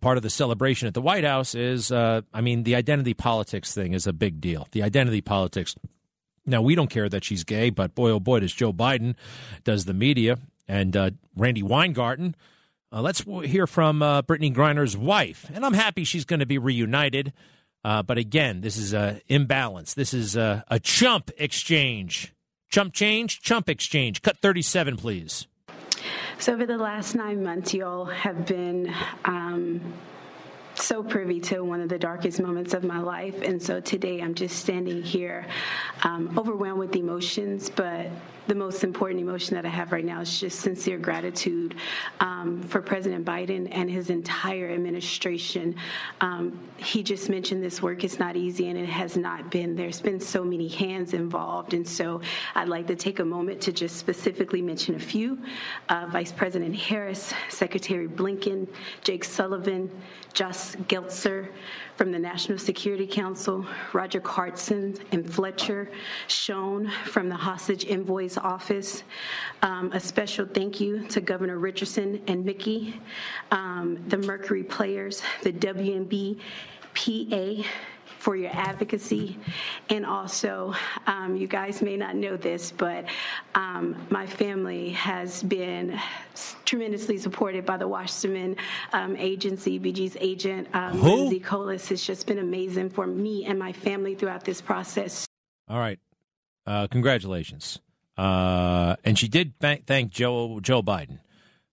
part of the celebration at the White House is, uh, I mean, the identity politics thing is a big deal. The identity politics. Now we don't care that she's gay, but boy, oh boy, does Joe Biden, does the media, and uh, Randi Weingarten uh, let's hear from uh, Brittney Griner's wife, and I'm happy she's going to be reunited. Uh, but again, this is a imbalance. This is a, a chump exchange. Chump change, chump exchange. Cut 37, please. So, over the last nine months, you all have been um, so privy to one of the darkest moments of my life. And so today I'm just standing here um, overwhelmed with emotions, but the most important emotion that I have right now is just sincere gratitude um, for President Biden and his entire administration. Um, he just mentioned this work is not easy, and it has not been. There's been so many hands involved, and so I'd like to take a moment to just specifically mention a few uh, Vice President Harris, Secretary Blinken, Jake Sullivan, Josh Geltzer, from the National Security Council, Roger Carstens and Fletcher Schoen from the Hostage Envoy's office. Um, a special thank you to Governor Richardson and Mickey, um, the Mercury players, the WNB PA for your advocacy. And also, um, you guys may not know this, but um, my family has been tremendously supported by the Washington um, Agency, BG's agent, um, Who? Lindsay Colas. It's just been amazing for me and my family throughout this process. All right. Uh, congratulations. Uh, and she did thank, thank Joe Joe Biden.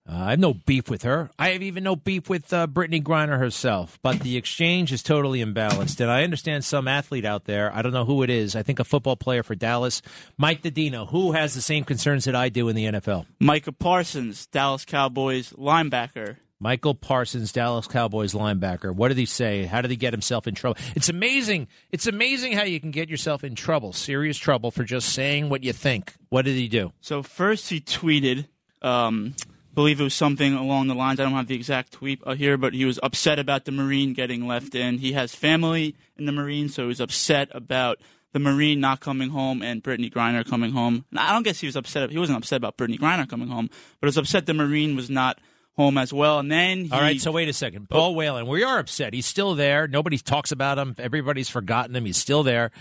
Uh, I have no beef with her. I have even no beef with uh, Brittney Griner herself. But the exchange is totally imbalanced. And I understand some athlete out there, I don't know who it is, I think a football player for Dallas, Mike Didino, who has the same concerns that I do in the NFL. Micah Parsons, Dallas Cowboys linebacker. Michael Parsons, Dallas Cowboys linebacker. What did he say? How did he get himself in trouble? It's amazing. It's amazing how you can get yourself in trouble, serious trouble, for just saying what you think. What did he do? So first he tweeted, um, believe it was something along the lines. I don't have the exact tweet uh, here, but he was upset about the Marine getting left in. He has family in the Marine, so he was upset about the Marine not coming home and Brittney Griner coming home. And I don't guess he was upset. He wasn't upset about Brittney Griner coming home, but he was upset the Marine was not home as well. And then he, All right, so wait a second. Paul Whelan, we are upset. He's still there. Nobody talks about him. Everybody's forgotten him. He's still there.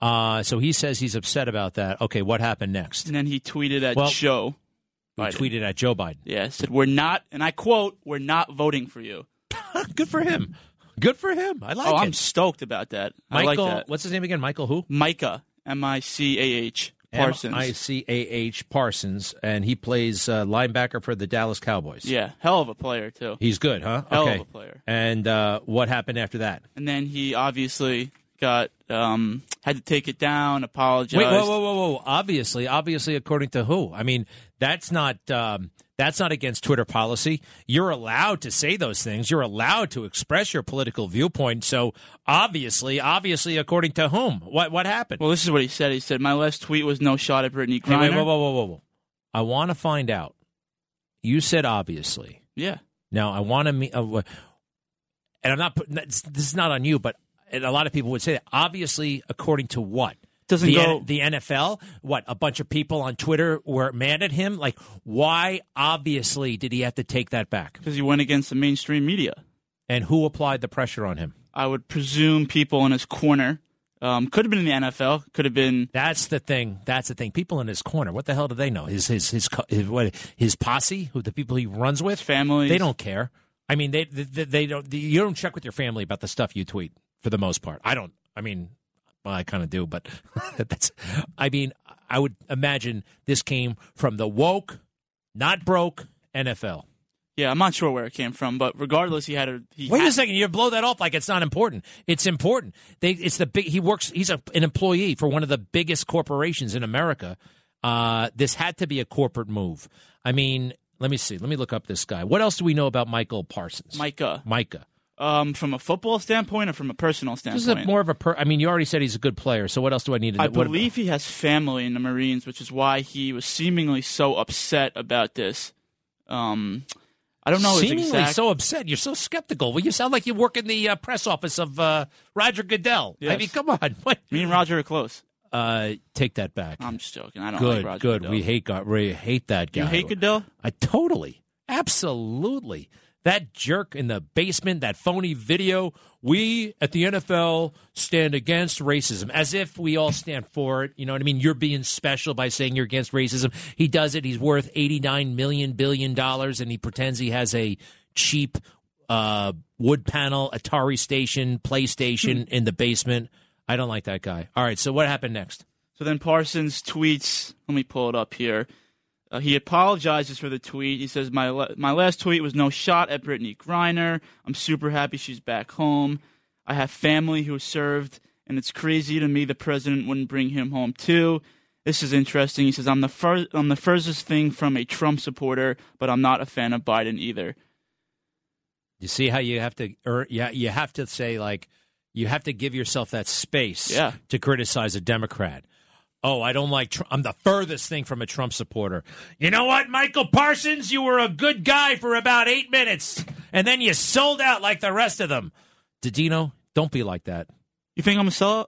Uh, so he says he's upset about that. Okay, what happened next? and then he tweeted at Well, Joe. He Biden. tweeted at Joe Biden. Yeah, said we're not, and I quote, "We're not voting for you." Good for him. Good for him. I like oh, it. I'm stoked about that. Michael, I like that. what's his name again? Michael who? Micah, M I C A H Parsons. I C A H Parsons, and he plays uh, linebacker for the Dallas Cowboys. yeah, hell of a player too. He's good, huh? Hell okay. of a player. And uh, what happened after that? And then he obviously got um, had to take it down, apologize. Wait, whoa, whoa, whoa, whoa! Obviously, obviously, according to who? I mean, that's not um, that's not against Twitter policy. You're allowed to say those things. You're allowed to express your political viewpoint. So, obviously, obviously, according to whom? What what happened? Well, this is what he said. He said, "My last tweet was no shot at Brittney Hey, wait, whoa, whoa, whoa, whoa, whoa! I want to find out. You said obviously. Yeah. Now I want to meet, uh, and I'm not putting this this is not on you, but and a lot of people would say that. Obviously, according to what? Doesn't the, go- the NFL? What a bunch of people on Twitter were mad at him. Like, why? Obviously, did he have to take that back? Because he went against the mainstream media. And who applied the pressure on him? I would presume people in his corner. Um, could have been in the NFL. Could have been. That's the thing. That's the thing. People in his corner. What the hell do they know? His his his his, what, his posse, who the people he runs with, family. They don't care. I mean, they, they they don't. You don't check with your family about the stuff you tweet for the most part. I don't. I mean, well, I kind of do, but that's. I mean, I would imagine this came from the woke, not broke NFL. Yeah, I'm not sure where it came from, but regardless, he had a. He Wait had, a second! You blow that off like it's not important. It's important. They, it's the big. He works. He's a, an employee for one of the biggest corporations in America. Uh, this had to be a corporate move. I mean, let me see. Let me look up this guy. What else do we know about Michael Parsons? Micah. Micah. Um, from a football standpoint or from a personal standpoint? This is a, more of a. Per, I mean, you already said he's a good player. So what else do I need to know? I What- believe he has family in the Marines, which is why he was seemingly so upset about this. Um, I don't know Seemingly exact. so upset. You're so skeptical. Well, you sound like you work in the uh, press office of uh, Roger Goodell. I mean, come on. What? Me and Roger are close. Uh, take that back. I'm just joking. I don't good, like Roger good. Goodell. We hate God. We hate that guy. You hate Goodell? I totally, absolutely. That jerk in the basement, that phony video. We at the NFL stand against racism, as if we all stand for it. You know what I mean? You're being special by saying you're against racism. He does it. He's worth eighty nine million billion dollars, and he pretends he has a cheap uh, wood panel Atari station, PlayStation in the basement. I don't like that guy. All right, so what happened next? So then Parsons tweets. Let me pull it up here. Uh, he apologizes for the tweet. He says, "My la- my last tweet was no shot at Brittney Griner. I'm super happy she's back home. I have family who served, and it's crazy to me the president wouldn't bring him home too. This is interesting." He says, "I'm the fur- I'm the furthest thing from a Trump supporter, but I'm not a fan of Biden either." You see how you have to, or yeah, you have to say like, you have to give yourself that space Yeah. to criticize a Democrat. Oh, I don't like. Tr- I'm the furthest thing from a Trump supporter. You know what, Michael Parsons? You were a good guy for about eight minutes, and then you sold out like the rest of them. Didino, don't be like that. You think I'm a sellout?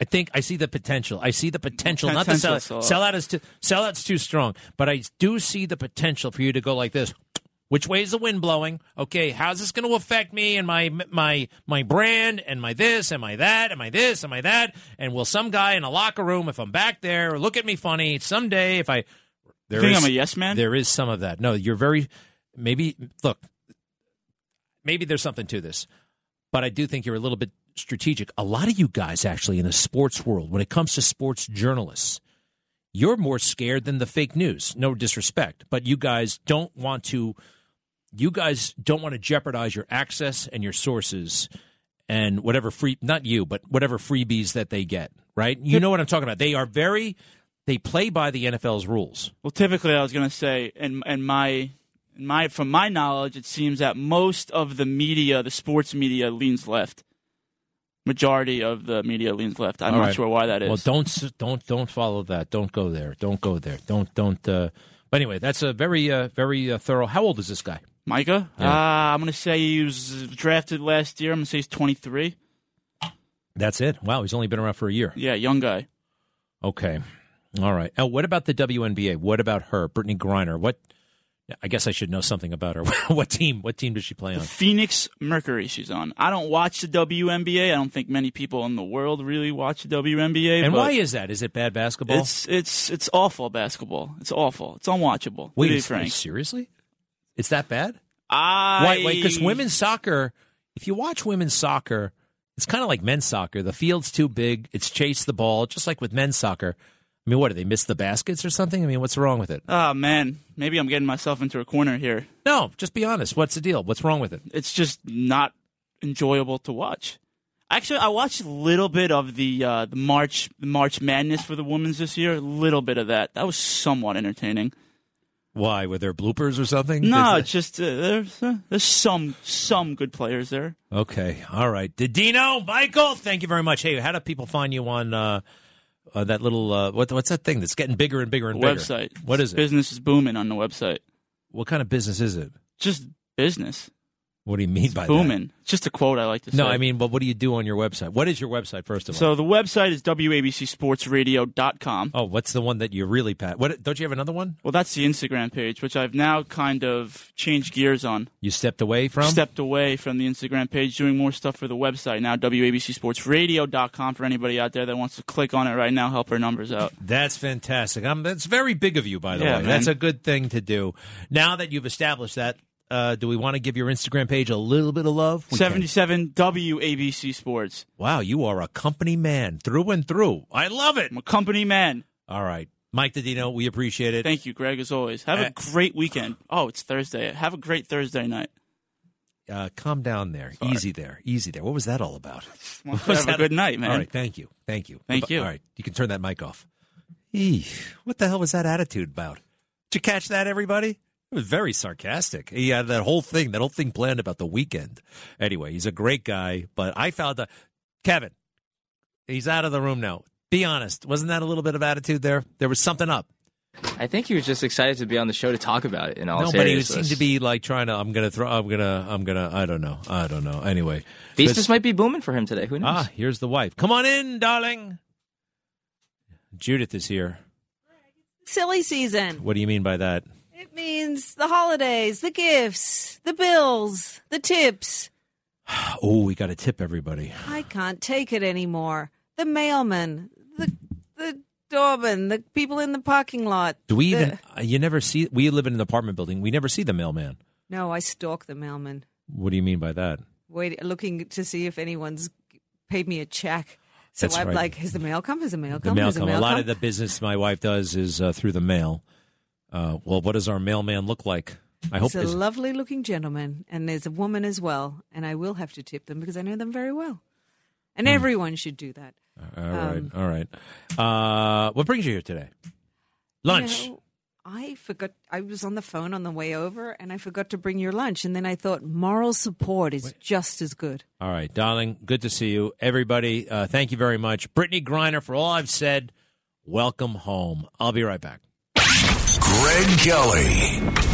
I think I see the potential. I see the potential. Not the sell Potential, so- sell out is too sell out's too strong, but I do see the potential for you to go like this. Which way is the wind blowing? Okay, how's this going to affect me and my my my brand and my this and my that and my this and my that? And will some guy in a locker room, if I'm back there, look at me funny someday? If I there think is- I'm a yes man? There is some of that. No, you're very maybe. Look, maybe there's something to this, but I do think you're a little bit strategic. A lot of you guys, actually, in the sports world, when it comes to sports journalists, you're more scared than the fake news. No disrespect, but you guys don't want to. You guys don't want to jeopardize your access and your sources and whatever free not you, but whatever freebies that they get. Right? You know what I'm talking about. They are very. They play by the NFL's rules. Well, typically, I was going to say, and and my, in my from my knowledge, it seems that most of the media, the sports media, leans left. Majority of the media leans left. I'm All not right. sure why that is. Well, don't don't don't follow that. Don't go there. Don't go there. Don't don't. Uh, but anyway, that's a very uh, very uh, thorough. How old is this guy? Micah, Yeah. uh, I'm going to say he was drafted last year. I'm going to say he's 23. That's it. Wow, he's only been around for a year. Yeah, young guy. Okay, all right. Now, what about the WNBA? What about her, Brittney Griner? What? I guess I should know something about her. what team? What team does she play on? Phoenix Mercury she's on. I don't watch the WNBA. I don't think many people in the world really watch the WNBA. And why is that? Is it bad basketball? It's it's it's awful basketball. It's awful. It's unwatchable. Wait, to be frank. seriously? It's that bad? I Why? Wait, because women's soccer. If you watch women's soccer, it's kind of like men's soccer. The field's too big. It's chase the ball, just like with men's soccer. I mean, what do they miss the baskets or something? I mean, what's wrong with it? Oh man, maybe I'm getting myself into a corner here. No, just be honest. What's the deal? What's wrong with it? It's just not enjoyable to watch. Actually, I watched a little bit of the uh, the March the March Madness for the women's this year. A little bit of that. That was somewhat entertaining. Why? Were there bloopers or something? No, it's just uh, there's uh, there's some some good players there. okay. All right. Didino, Michael, thank you very much. Hey, how do people find you on uh, that little uh, what, what's that thing that's getting bigger and bigger and bigger? website. What is it? Business is booming on the website. What kind of business is it? Just business. What do you mean by that? booming. It's just a quote I like to say. No, I mean, but what do you do on your website? What is your website first of all? So the website is wabcsportsradio.com. Oh, what's the one that you really pat? What don't you have another one? Well, that's the Instagram page, which I've now kind of changed gears on. You stepped away from? Stepped away from the Instagram page, doing more stuff for the website. Now, wabcsportsradio.com for anybody out there that wants to click on it right now, help our numbers out. That's fantastic. Um, that's very big of you, by the Yeah, way. man. That's a good thing to do. Now that you've established that, uh, do we want to give your Instagram page a little bit of love? We can. 77 WABC Sports. Wow, you are a company man through and through. I love it. I'm a company man. All right. Mike Didino, we appreciate it. Thank you, Greg, as always. Have Uh, a great weekend. Oh, it's Thursday. Have a great Thursday night. Uh, calm down there. Easy there. Easy there. What was that all about? Want What to was have a good night, man. All right. Thank you. Thank you. Thank you. All right. You can turn that mic off. Eesh. What the hell was that attitude about? Did you catch that, everybody? It was very sarcastic. He had that whole thing, that whole thing planned about the weekend. Anyway, he's a great guy, but I found that Kevin, he's out of the room now. Be honest. Wasn't that a little bit of attitude there? There was something up. I think he was just excited to be on the show to talk about it. In all no, but he seemed to be like trying to. I'm gonna throw. I'm gonna. I'm gonna. I don't know. I don't know. Anyway, business This- might be booming for him today. Who knows? Ah, here's the wife. Come on in, darling. Judith is here. Silly season. What do you mean by that? It means the holidays, the gifts, the bills, the tips. Oh, we got to tip everybody. I can't take it anymore. The mailman, the the doorman, the people in the parking lot. Do we the- even? uh, You never see. We live in an apartment building. We never see the mailman. No, I stalk the mailman, What do you mean by that? wait, looking to see if anyone's paid me a check. So That's I'm right. like, has the mail come? Has the mail come? The come? mail come. mail A lot of the business my wife does is uh, through the mail. Uh, well, what does our mailman look like? I hope. He's a is- lovely looking gentleman, and there's a woman as well, and I will have to tip them because I know them very well. And Hmm. everyone should do that. all right. um, all right. Uh, what brings you here today? Lunch. You know, I forgot. I was on the phone on the way over, and I forgot to bring your lunch. And then I thought moral support is just as good. All right, darling. Good to see you, everybody. Uh, thank you very much, Brittney Griner. For all I've said, welcome home. I'll be right back. Greg Kelly.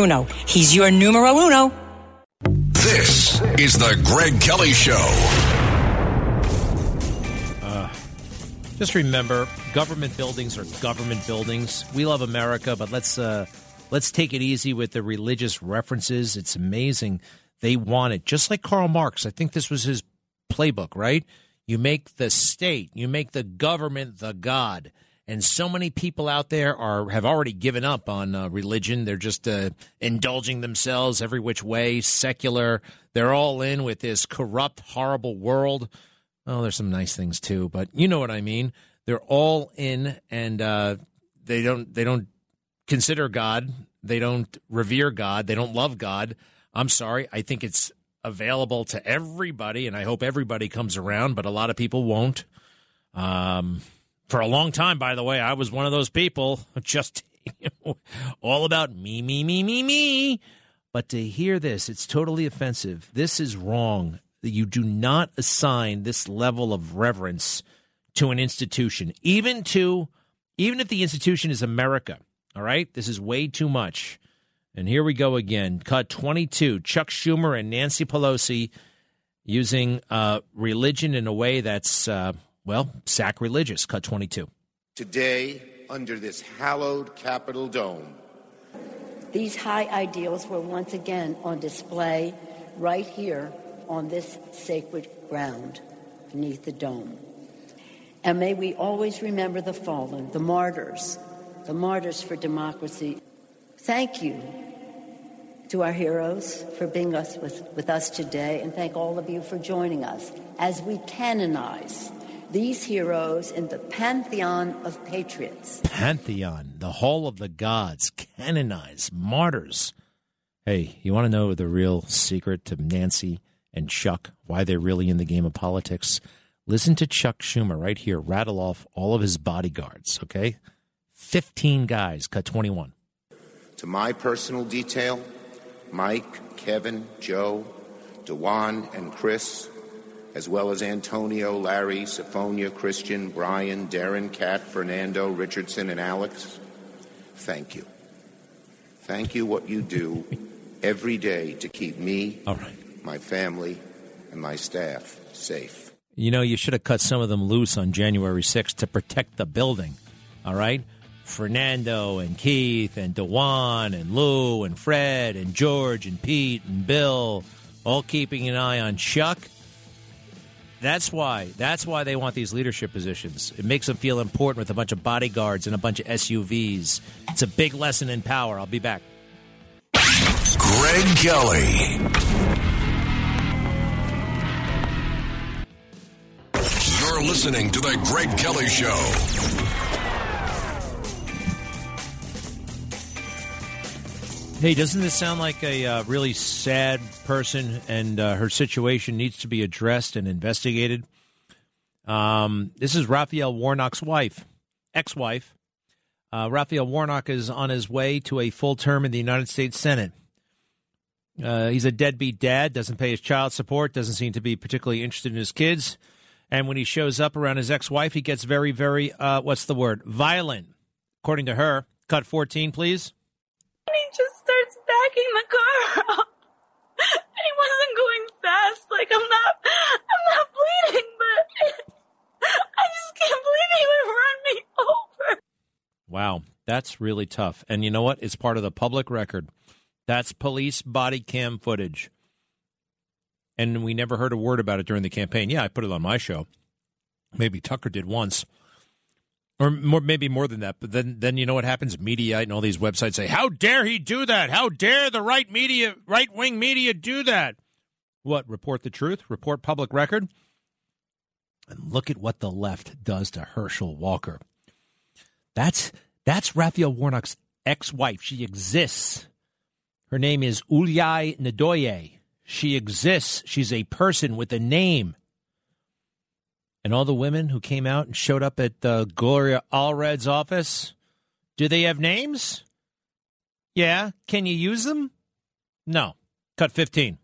He's your numero uno. This is the Greg Kelly Show. Uh, just remember, government buildings are government buildings. We love America, but let's uh, let's take it easy with the religious references. It's amazing they want it, just like Karl Marx. I think this was his playbook, right? You make the state, you make the government the god and so many people out there are have already given up on uh, religion. They're just uh, indulging themselves every which way, secular. They're all in with this corrupt, horrible world. Oh, there's some nice things too, but you know what I mean. They're all in, and uh, they don't they don't consider God. They don't revere God. They don't love God. I'm sorry. I think it's available to everybody, and I hope everybody comes around, but a lot of people won't. Um, for a long time, by the way, I was one of those people just all about me, me, me, me, me. But to hear this, it's totally offensive. This is wrong. You do not assign this level of reverence to an institution, even to even if the institution is America. All right, this is way too much. And here we go again. Cut 22. Chuck Schumer and Nancy Pelosi using uh, religion in a way that's uh, well, sacrilegious. Cut 22. Today, under this hallowed Capitol dome, these high ideals were once again on display right here on this sacred ground beneath the dome. And may we always remember the fallen, the martyrs, the martyrs for democracy. Thank you to our heroes for being us with, with us today, and thank all of you for joining us as we canonize these heroes in the pantheon of patriots. Pantheon, the hall of the gods, canonized martyrs. Hey, you want to know the real secret to Nancy and Chuck, why they're really in the game of politics? Listen to Chuck Schumer right here rattle off all of his bodyguards, okay? 15 guys, cut 21. To my personal detail, Mike, Kevin, Joe, Dewan, and Chris as well as Antonio, Larry, Sophonia, Christian, Brian, Darren, Kat, Fernando, Richardson, and Alex, thank you. Thank you what you do every day to keep me, all right, my family, and my staff safe. You know, you should have cut some of them loose on January 6th to protect the building. All right? Fernando and Keith and Dewan and Lou and Fred and George and Pete and Bill all keeping an eye on Chuck that's why. That's why they want these leadership positions. It makes them feel important with a bunch of bodyguards and a bunch of SUVs. It's a big lesson in power. I'll be back. Greg Kelly. You're listening to the Greg Kelly Show. Hey, doesn't this sound like a uh, really sad person and uh, her situation needs to be addressed and investigated? Um, this is Raphael Warnock's wife, ex wife. Uh, Raphael Warnock is on his way to a full term in the United States Senate. Uh, he's a deadbeat dad, doesn't pay his child support, doesn't seem to be particularly interested in his kids. And when he shows up around his ex wife, he gets very, very, uh, what's the word? Violent, according to her. Cut 14, please. He just starts backing the car up. And he wasn't going fast. Like I'm not I'm not bleeding, but I just can't believe he would run me over. Wow, that's really tough. And you know what? It's part of the public record. That's police body cam footage. And we never heard a word about it during the campaign. Yeah, I put it on my show. Maybe Tucker did once or more, maybe more than that. But then, then you know what happens? Mediaite and all these websites say, "How dare he do that? How dare the right media, right wing media, do that?" What? Report the truth? Report public record? And look at what the left does to Herschel Walker. That's that's Raphael Warnock's ex-wife. She exists. Her name is Ouleye Ndoye. She exists. She's a person with a name. And all the women who came out and showed up at Gloria Allred's office, do they have names? Yeah. Can you use them? No. Cut 15.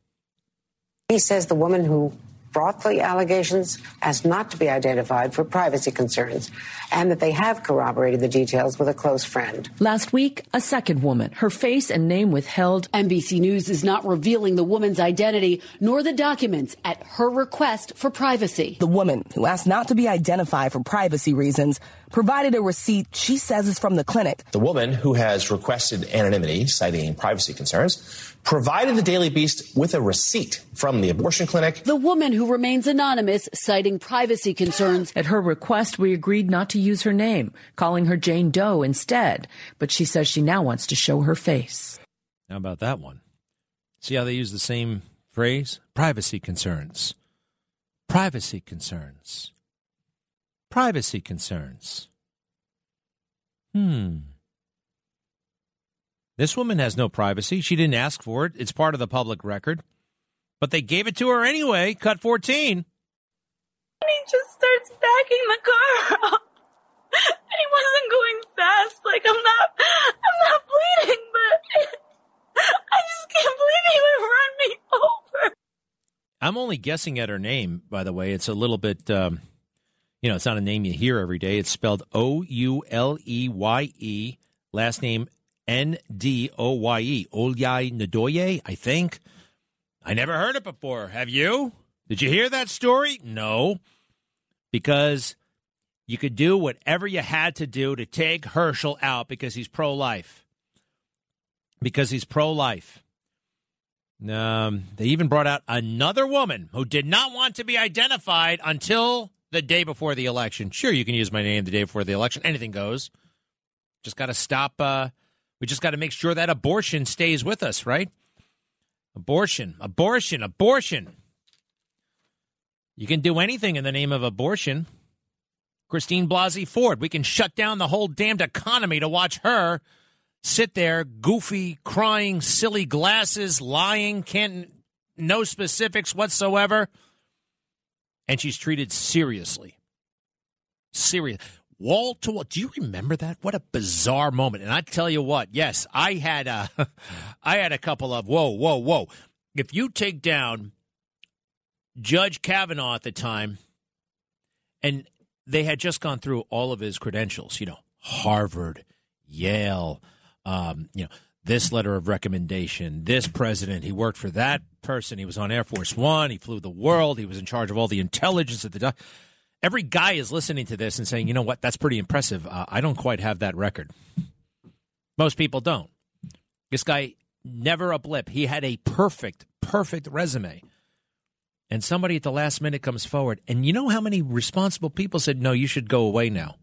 He says the woman who brought the allegations asked not to be identified for privacy concerns and that they have corroborated the details with a close friend. Last week, a second woman, her face and name withheld. NBC News is not revealing the woman's identity nor the documents at her request for privacy. The woman, who asked not to be identified for privacy reasons, provided a receipt she says is from the clinic. The woman, who has requested anonymity, citing privacy concerns, provided the Daily Beast with a receipt from the abortion clinic. The woman who remains anonymous, citing privacy concerns. At her request, we agreed not to use her name, calling her Jane Doe instead. But she says she now wants to show her face. How about that one? See how they use the same phrase? Privacy concerns. Privacy concerns. Privacy concerns. Hmm. This woman has no privacy. She didn't ask for it. It's part of the public record. But they gave it to her anyway. Cut 14. And he just starts backing the car up. And he wasn't going fast. Like I'm not I'm not bleeding, but I just can't believe he would run me over. I'm only guessing at her name, by the way. It's a little bit, um, you know, it's not a name you hear every day. It's spelled O U L E Y E, last name N D O Y E. Ouleye Ndoye, I think. I never heard it before. Have you? Did you hear that story? No. Because you could do whatever you had to do to take Herschel out because he's pro life. Because he's pro life. Um, they even brought out another woman who did not want to be identified until the day before the election. Sure, you can use my name the day before the election. Anything goes. Just got to stop. Uh, we just got to make sure that abortion stays with us, right? Abortion, abortion, abortion. You can do anything in the name of abortion. Christine Blasey Ford, we can shut down the whole damned economy to watch her sit there, goofy, crying, silly glasses, lying, can't no specifics whatsoever. And she's treated seriously. Serious. Wall to wall. Do you remember that? What a bizarre moment. And I tell you what, yes, I had a I had a couple of whoa, whoa, whoa. If you take down Judge Kavanaugh at the time, and they had just gone through all of his credentials, you know, Harvard, Yale, um, you know, this letter of recommendation, this president, he worked for that person, he was on Air Force One, he flew the world, he was in charge of all the intelligence at the every guy is listening to this and saying, you know what, that's pretty impressive. Uh, I don't quite have that record. Most people don't. This guy never a blip. He had a perfect, perfect resume. And somebody at the last minute comes forward. And you know how many responsible people said, no, you should go away now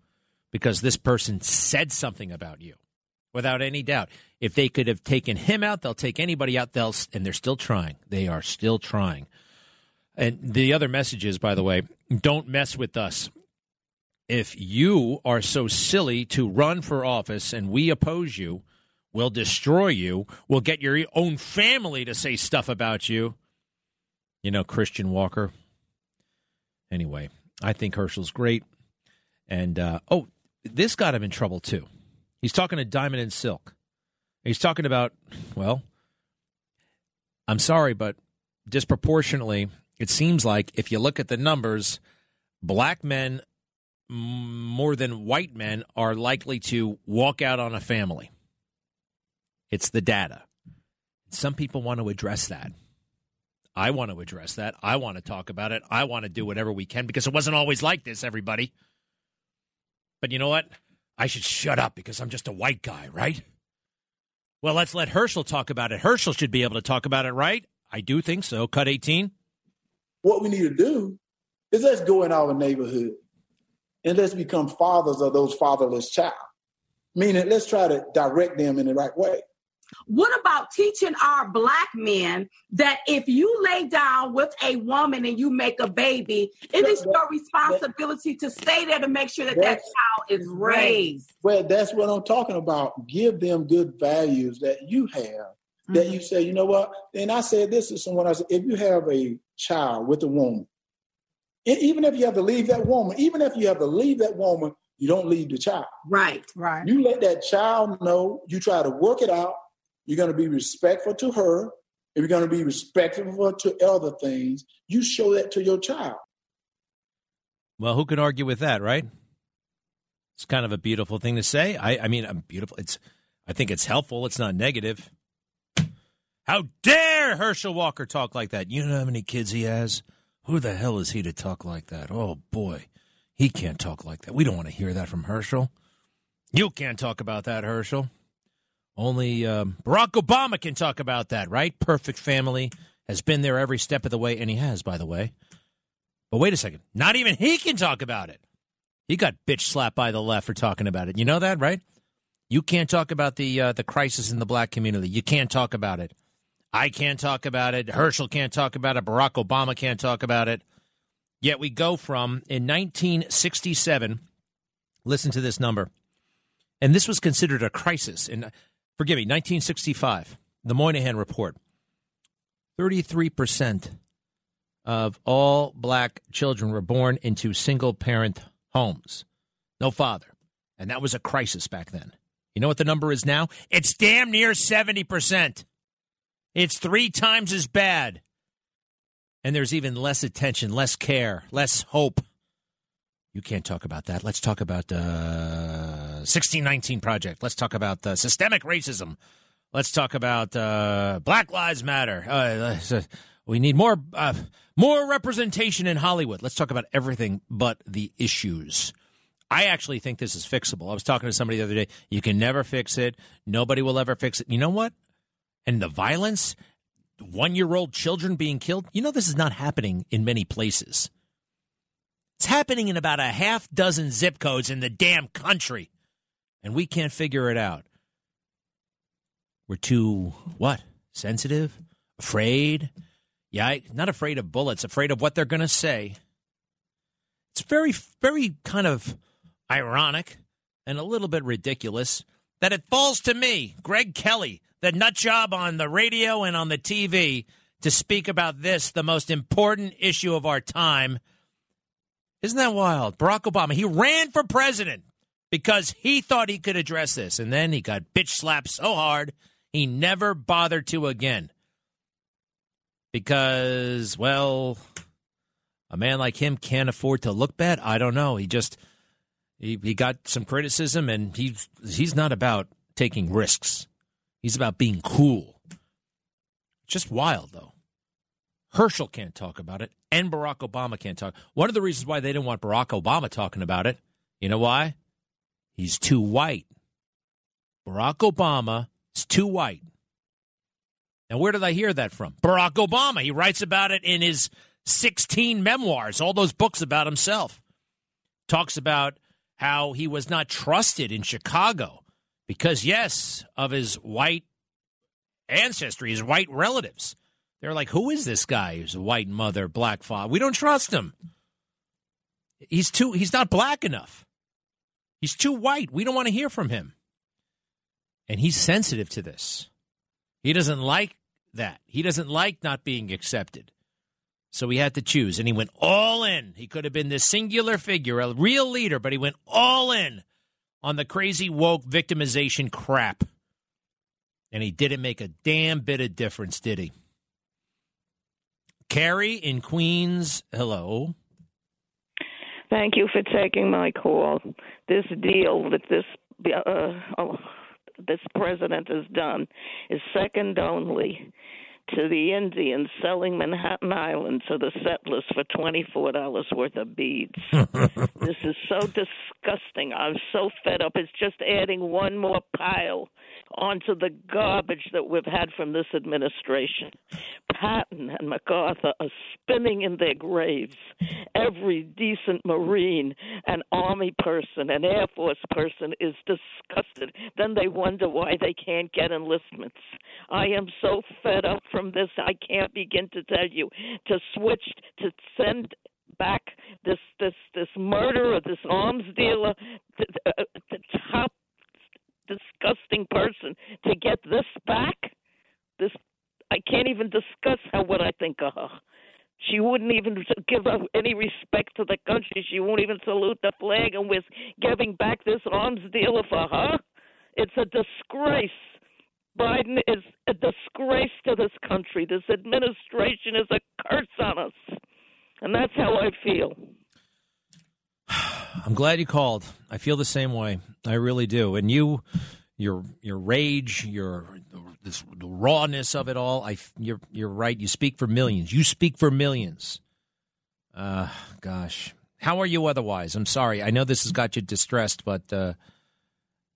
because this person said something about you without any doubt. If they could have taken him out, they'll take anybody out. They'll, and they're still trying. They are still trying. And the other message is, by the way, don't mess with us. If you are so silly to run for office and we oppose you, we'll destroy you, we'll get your own family to say stuff about you. You know, Christian Walker. Anyway, I think Herschel's great. And, uh, oh, this got him in trouble too. He's talking to Diamond and Silk. He's talking about, well, I'm sorry, but disproportionately, it seems like if you look at the numbers, black men more than white men are likely to walk out on a family. It's the data. Some people want to address that. I want to address that. I want to talk about it. I want to do whatever we can because it wasn't always like this, everybody. But you know what? I should shut up because I'm just a white guy, right? Well, let's let Herschel talk about it. Herschel should be able to talk about it, right? I do think so. Cut 18. What we need to do is let's go in our neighborhood and let's become fathers of those fatherless child. Meaning, let's try to direct them in the right way. What about teaching our black men that if you lay down with a woman and you make a baby, it is your responsibility to stay there to make sure that that child is raised. Well, that's what I'm talking about. Give them good values that you have that mm-hmm. you say, you know what? And I said this to someone. I said, if you have a child with a woman, e- even if you have to leave that woman, even if you have to leave that woman, you don't leave the child. Right, right. You let that child know. You try to work it out. You're going to be respectful to her. If you're going to be respectful to other things, you show that to your child. Well, who can argue with that, right? It's kind of a beautiful thing to say. I, I mean, I'm beautiful. It's, I think it's helpful. It's not negative. How dare Herschel Walker talk like that? You know how many kids he has? Who the hell is he to talk like that? Oh boy, he can't talk like that. We don't want to hear that from Herschel. You can't talk about that, Herschel. Only um, Barack Obama can talk about that, right? Perfect family has been there every step of the way, and he has, by the way. But wait a second, not even he can talk about it. He got bitch slapped by the left for talking about it. You know that, right? You can't talk about the uh, the crisis in the black community. You can't talk about it. I can't talk about it. Herschel can't talk about it. Barack Obama can't talk about it. Yet we go from in 1967. Listen to this number, and this was considered a crisis. And forgive me, 1965, the Moynihan report. 33 percent of all black children were born into single parent homes, no father, and that was a crisis back then. You know what the number is now? It's damn near 70 percent. It's three times as bad. And there's even less attention, less care, less hope. You can't talk about that. Let's talk about the uh, 1619 Project. Let's talk about uh, systemic racism. Let's talk about uh, Black Lives Matter. Uh, we need more uh, more representation in Hollywood. Let's talk about everything but the issues. I actually think this is fixable. I was talking to somebody the other day. You can never fix it. Nobody will ever fix it. You know what? And the violence, one year old children being killed, you know, this is not happening in many places. It's happening in about a half dozen zip codes in the damn country, and we can't figure it out. We're too, what? Sensitive? Afraid? Yeah, not afraid of bullets, afraid of what they're going to say. It's very, very kind of ironic and a little bit ridiculous that it falls to me, Greg Kelly, the nut job on the radio and on the TV to speak about this, the most important issue of our time. Isn't that wild? Barack Obama, he ran for president because he thought he could address this. And then he got bitch slapped so hard, he never bothered to again. Because, well, a man like him can't afford to look bad. I don't know. He just he, he got some criticism and he's he's not about taking risks. He's about being cool. Just wild, though. Herschel can't talk about it, and Barack Obama can't talk. One of the reasons why they didn't want Barack Obama talking about it, you know why? He's too white. Barack Obama is too white. And where did I hear that from? Barack Obama. He writes about it in his 16 memoirs, all those books about himself. Talks about how he was not trusted in Chicago because, yes, of his white ancestry, his white relatives. They're like, who is this guy who's a white mother, black father? We don't trust him. He's too he's not black enough. He's too white. We don't want to hear from him. And he's sensitive to this. He doesn't like that. He doesn't like not being accepted. So he had to choose, and he went all in. He could have been this singular figure, a real leader, but he went all in on the crazy woke victimization crap. And he didn't make a damn bit of difference, did he? Carrie in Queens, hello. Thank you for taking my call. This deal that this uh, oh, this president has done is second only to the Indians selling Manhattan Island to the settlers for $24 worth of beads. this is so disgusting. I'm so fed up. It's just adding one more pile onto the garbage that we've had from this administration. Patton and MacArthur are spinning in their graves. Every decent Marine and Army person and Air Force person is disgusted. Then they wonder why they can't get enlistments. I am so fed up from this, I can't begin to tell you. To switch, to send back this this this murderer, this arms dealer, the, the, the top disgusting person to get this back? this. I can't even discuss how what I think of her. She wouldn't even give up any respect to the country. She won't even salute the flag, and we're giving back this arms dealer for her. It's a disgrace. Biden is a disgrace to this country. This administration is a curse on us. And that's how I feel. I'm glad you called. I feel the same way. I really do. And you, your your rage, your this the rawness of it all. I you're you're right. You speak for millions. You speak for millions. Uh, gosh, how are you otherwise? I'm sorry. I know this has got you distressed, but uh,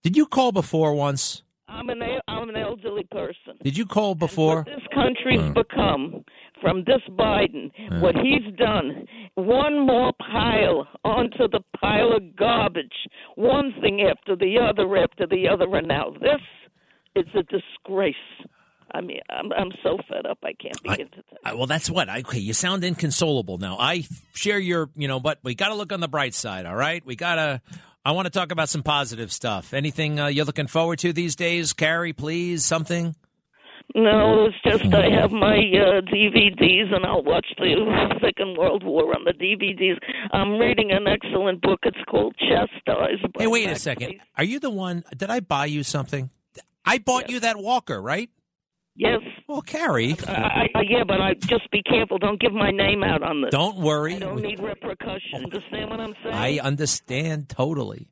did you call before once? I'm an I'm an elderly person. Did you call before? This country's Hmm. become from this Biden, what he's done, one more pile onto the pile of garbage, one thing after the other after the other, and now this, is a disgrace. I mean, I'm I'm so fed up. I can't begin to. Uh, well, that's what. I, okay, you sound inconsolable now. I share your, you know, but we got to look on the bright side. All right, we got to. I want to talk about some positive stuff. Anything uh, you're looking forward to these days, Carrie? Please, something. No, it's just I have my uh, DVDs and I'll watch the Second World War on the DVDs. I'm reading an excellent book. It's called Chastised. Hey, wait a second. Are you the one? Did I buy you something? I bought you that walker, right? Yes. Well, Carrie. I, I, yeah, but I just be careful. Don't give my name out on this. Don't worry. I don't need repercussions. Understand what I'm saying? I understand totally.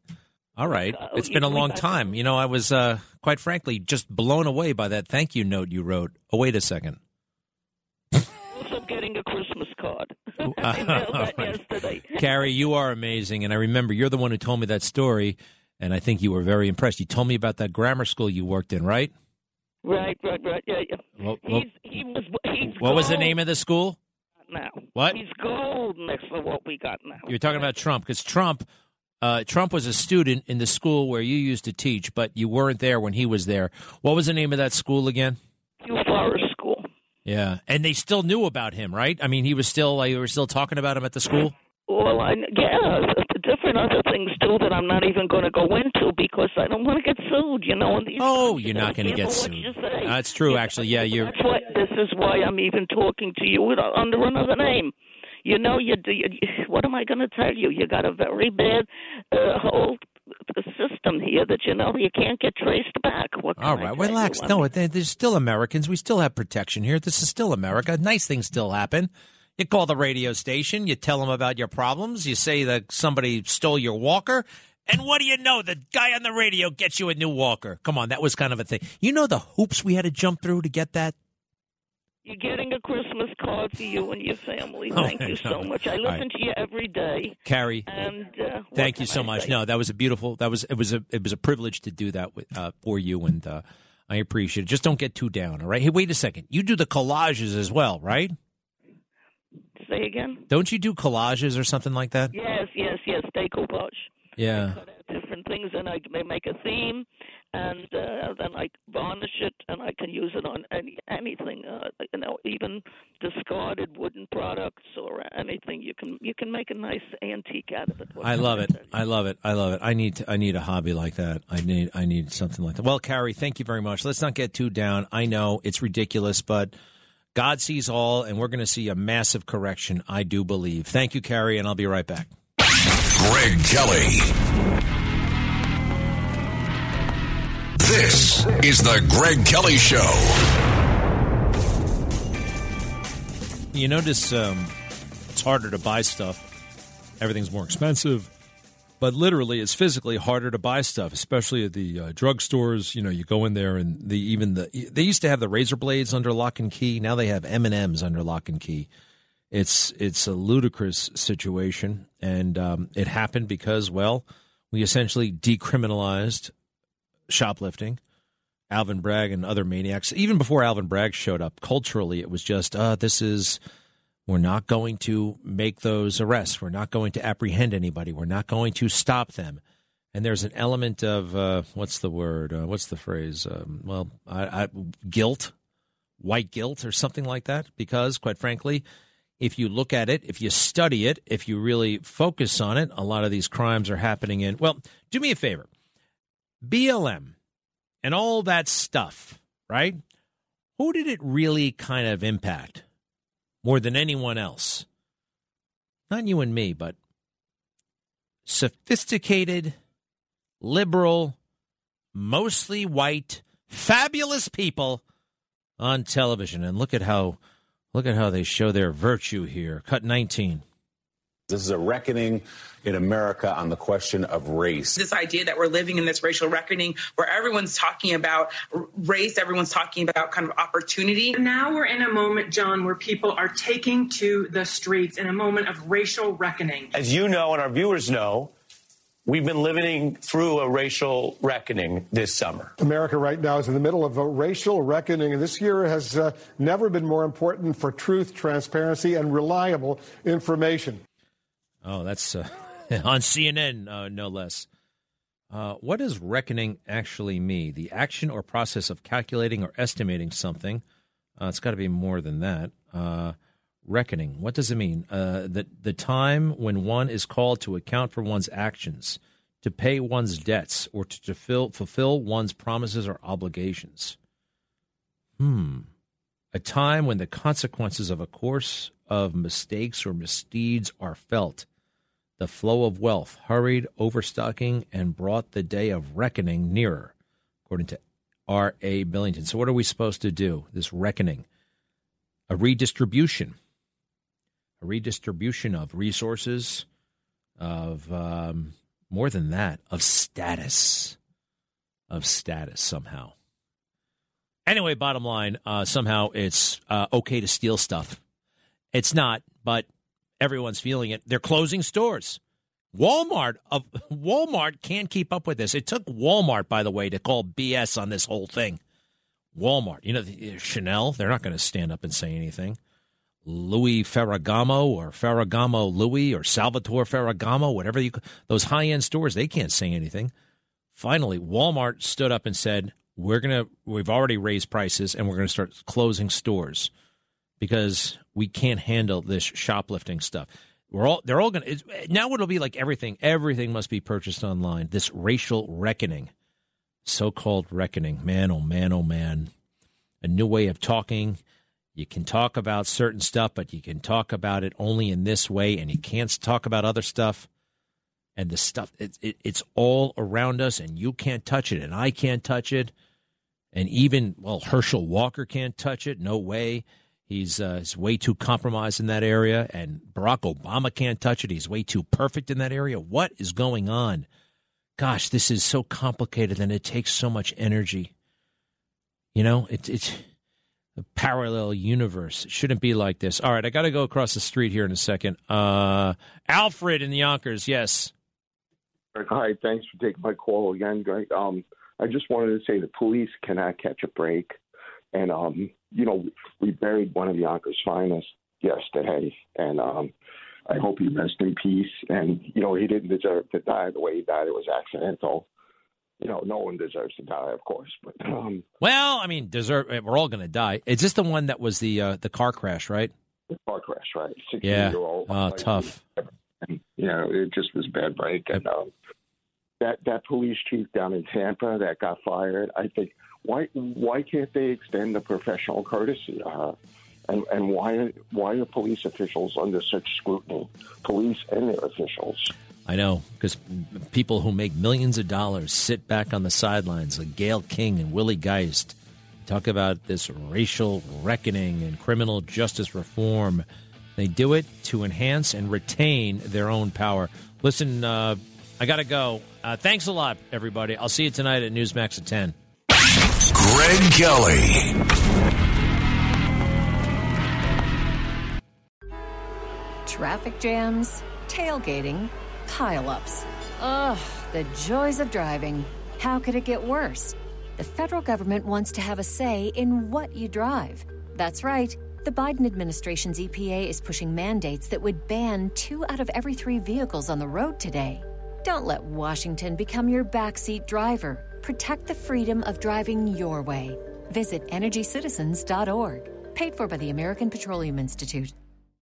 All right. It's been a long time. You know, I was, uh, quite frankly, just blown away by that thank you note you wrote. Oh, wait a second. also getting a Christmas card. I mailed All that right. yesterday. Carrie, you are amazing. And I remember you're the one who told me that story. And I think you were very impressed. You told me about that grammar school you worked in, right? Right, right, right. Yeah, yeah. Well, well, He's, he was. He's what was the name of the school? now? What? He's gold next to what we got now. You're talking about Trump because Trump, uh, Trump was a student in the school where you used to teach, but you weren't there when he was there. What was the name of that school again? Forest School. Yeah, and they still knew about him, right? I mean, he was still like, you were still talking about him at the school. Well, I yeah, the different other things too that I'm not even going to go into because I don't want to get sued. You know, and these Oh, you're not going to get sued. That's true, actually. Yeah, you're. That's why this is why I'm even talking to you with, under another name. You know, you, do- you what am I going to tell you? You got a very bad uh, whole system here that you know you can't get traced back. All right, you? relax. No, they- there's still Americans. We still have protection here. This is still America. Nice things still happen. You call the radio station. You tell them about your problems. You say that somebody stole your walker. And what do you know? The guy on the radio gets you a new walker. Come on, that was kind of a thing. You know the hoops we had to jump through to get that? You're getting a Christmas card for you and your family. Oh, Thank you so no. much. I listen right. to you every day. Carrie, And uh, thank you so I much. say? No, that was a beautiful. That was it was a it was a privilege to do that with, uh, for you, and uh, I appreciate it. Just don't get too down. All right. Hey, wait a second. You do the collages as well, right? Say again. Don't you do collages or something like that? Yes, yes, yes. Decoupage. Yeah. Different things, and I may make a theme, and uh, then I varnish it, and I can use it on any anything. Uh, you know, even discarded wooden products or anything. You can you can make a nice antique out of it. I love it. I love it. I love it. I need to, I need a hobby like that. I need I need something like that. Well, Carrie, thank you very much. Let's not get too down. I know it's ridiculous, but God sees all, and we're going to see a massive correction. I do believe. Thank you, Carrie, and I'll be right back. Greg Kelly. This is the Greg Kelly Show. You notice um, it's harder to buy stuff. Everything's more expensive. But literally, it's physically harder to buy stuff, especially at the uh, drugstores. You know, you go in there, and the even the they used to have the razor blades under lock and key. Now they have M and M's under lock and key. It's it's a ludicrous situation, and um, it happened because well, we essentially decriminalized shoplifting. Alvin Bragg and other maniacs. Even before Alvin Bragg showed up, culturally, it was just, uh, this is, we're not going to make those arrests. We're not going to apprehend anybody. We're not going to stop them. And there's an element of, uh, what's the word? Uh, what's the phrase? Um, well, I, I, guilt, white guilt, or something like that. Because, quite frankly, if you look at it, if you study it, if you really focus on it, a lot of these crimes are happening in, well, do me a favor. BLM and all that stuff, right? who did it really kind of impact more than anyone else? Not you and me, but sophisticated, liberal, mostly white, fabulous people on television. And look at how look at how they show their virtue here. Cut 19. This is a reckoning in America on the question of race. This idea that we're living in this racial reckoning where everyone's talking about race, everyone's talking about kind of opportunity. Now we're in a moment, John, where people are taking to the streets in a moment of racial reckoning. As you know, and our viewers know, We've been living through a racial reckoning this summer. America right now is in the middle of a racial reckoning, and this year has uh, never been more important for truth, transparency, and reliable information. Oh, that's uh, on CNN, uh, no less. Uh, what does reckoning actually mean? The action or process of calculating or estimating something. Uh, it's got to be more than that. Uh, reckoning. What does it mean? Uh, the the time when one is called to account for one's actions, to pay one's debts, or to fulfill fulfill one's promises or obligations. Hmm. A time when the consequences of a course of mistakes or misdeeds are felt. The flow of wealth hurried overstocking and brought the day of reckoning nearer, according to R. A. Billington. So, what are we supposed to do? This reckoning, a redistribution a redistribution of resources, of um, more than that, of status, of status somehow. Anyway, bottom line, uh, somehow it's uh, okay to steal stuff. It's not, but everyone's feeling it. They're closing stores. Walmart of Walmart can't keep up with this. It took Walmart, by the way, to call BS on this whole thing. Walmart, you know, uh, Chanel, they're not going to stand up and say anything. Louis Ferragamo or Ferragamo Louis or Salvatore Ferragamo, whatever you those high end stores, they can't say anything. Finally, Walmart stood up and said, "We're gonna we've already raised prices and we're gonna start closing stores because we can't handle this shoplifting stuff." We're all they're all gonna now. It'll be like everything. Everything must be purchased online. This racial reckoning, so called reckoning. Man, oh man, oh man. A new way of talking you can talk about certain stuff, but you can talk about it only in this way, and you can't talk about other stuff. And the stuff, it, it, it's all around us, and you can't touch it, and I can't touch it. And even, well, Herschel Walker can't touch it. No way. He's, uh, he's way too compromised in that area. And Barack Obama can't touch it. He's way too perfect in that area. What is going on? Gosh, this is so complicated and it takes so much energy. You know, it, it's a parallel universe. It shouldn't be like this. All right, I got to go across the street here in a second. Uh, Alfred in the Yonkers, yes. Hi, thanks for taking my call again. Um, I just wanted to say the police cannot catch a break. And, um, you know, we buried one of Yonkers' finest yesterday. And um, I hope he rests in peace. And, you know, he didn't deserve to die the way he died. It was accidental you know, no one deserves to die, of course. But um, well, I mean, deserve. We're all going to die. Is this the one that was the uh, the car crash, right? The car crash, right? Yeah. Oh, like, tough. And, you know, it just was bad break, and um, that that police chief down in Tampa that got fired. I think why why can't they extend the professional courtesy? Uh, and and why why are police officials under such scrutiny? Police and their officials. I know, because people who make millions of dollars sit back on the sidelines, like Gayle King and Willie Geist, talk about this racial reckoning and criminal justice reform. They do it to enhance and retain their own power. Listen, uh, I got to go. Uh, thanks a lot, everybody. I'll see you tonight at Newsmax at 10. Greg Kelly. Traffic jams, tailgating Pileups. Ugh, the joys of driving. How could it get worse? The federal government wants to have a say in what you drive. That's right. The Biden administration's EPA is pushing mandates that would ban two out of every three vehicles on the road today. Don't let Washington become your backseat driver. Protect the freedom of driving your way. Visit EnergyCitizens.org. Paid for by the American Petroleum Institute.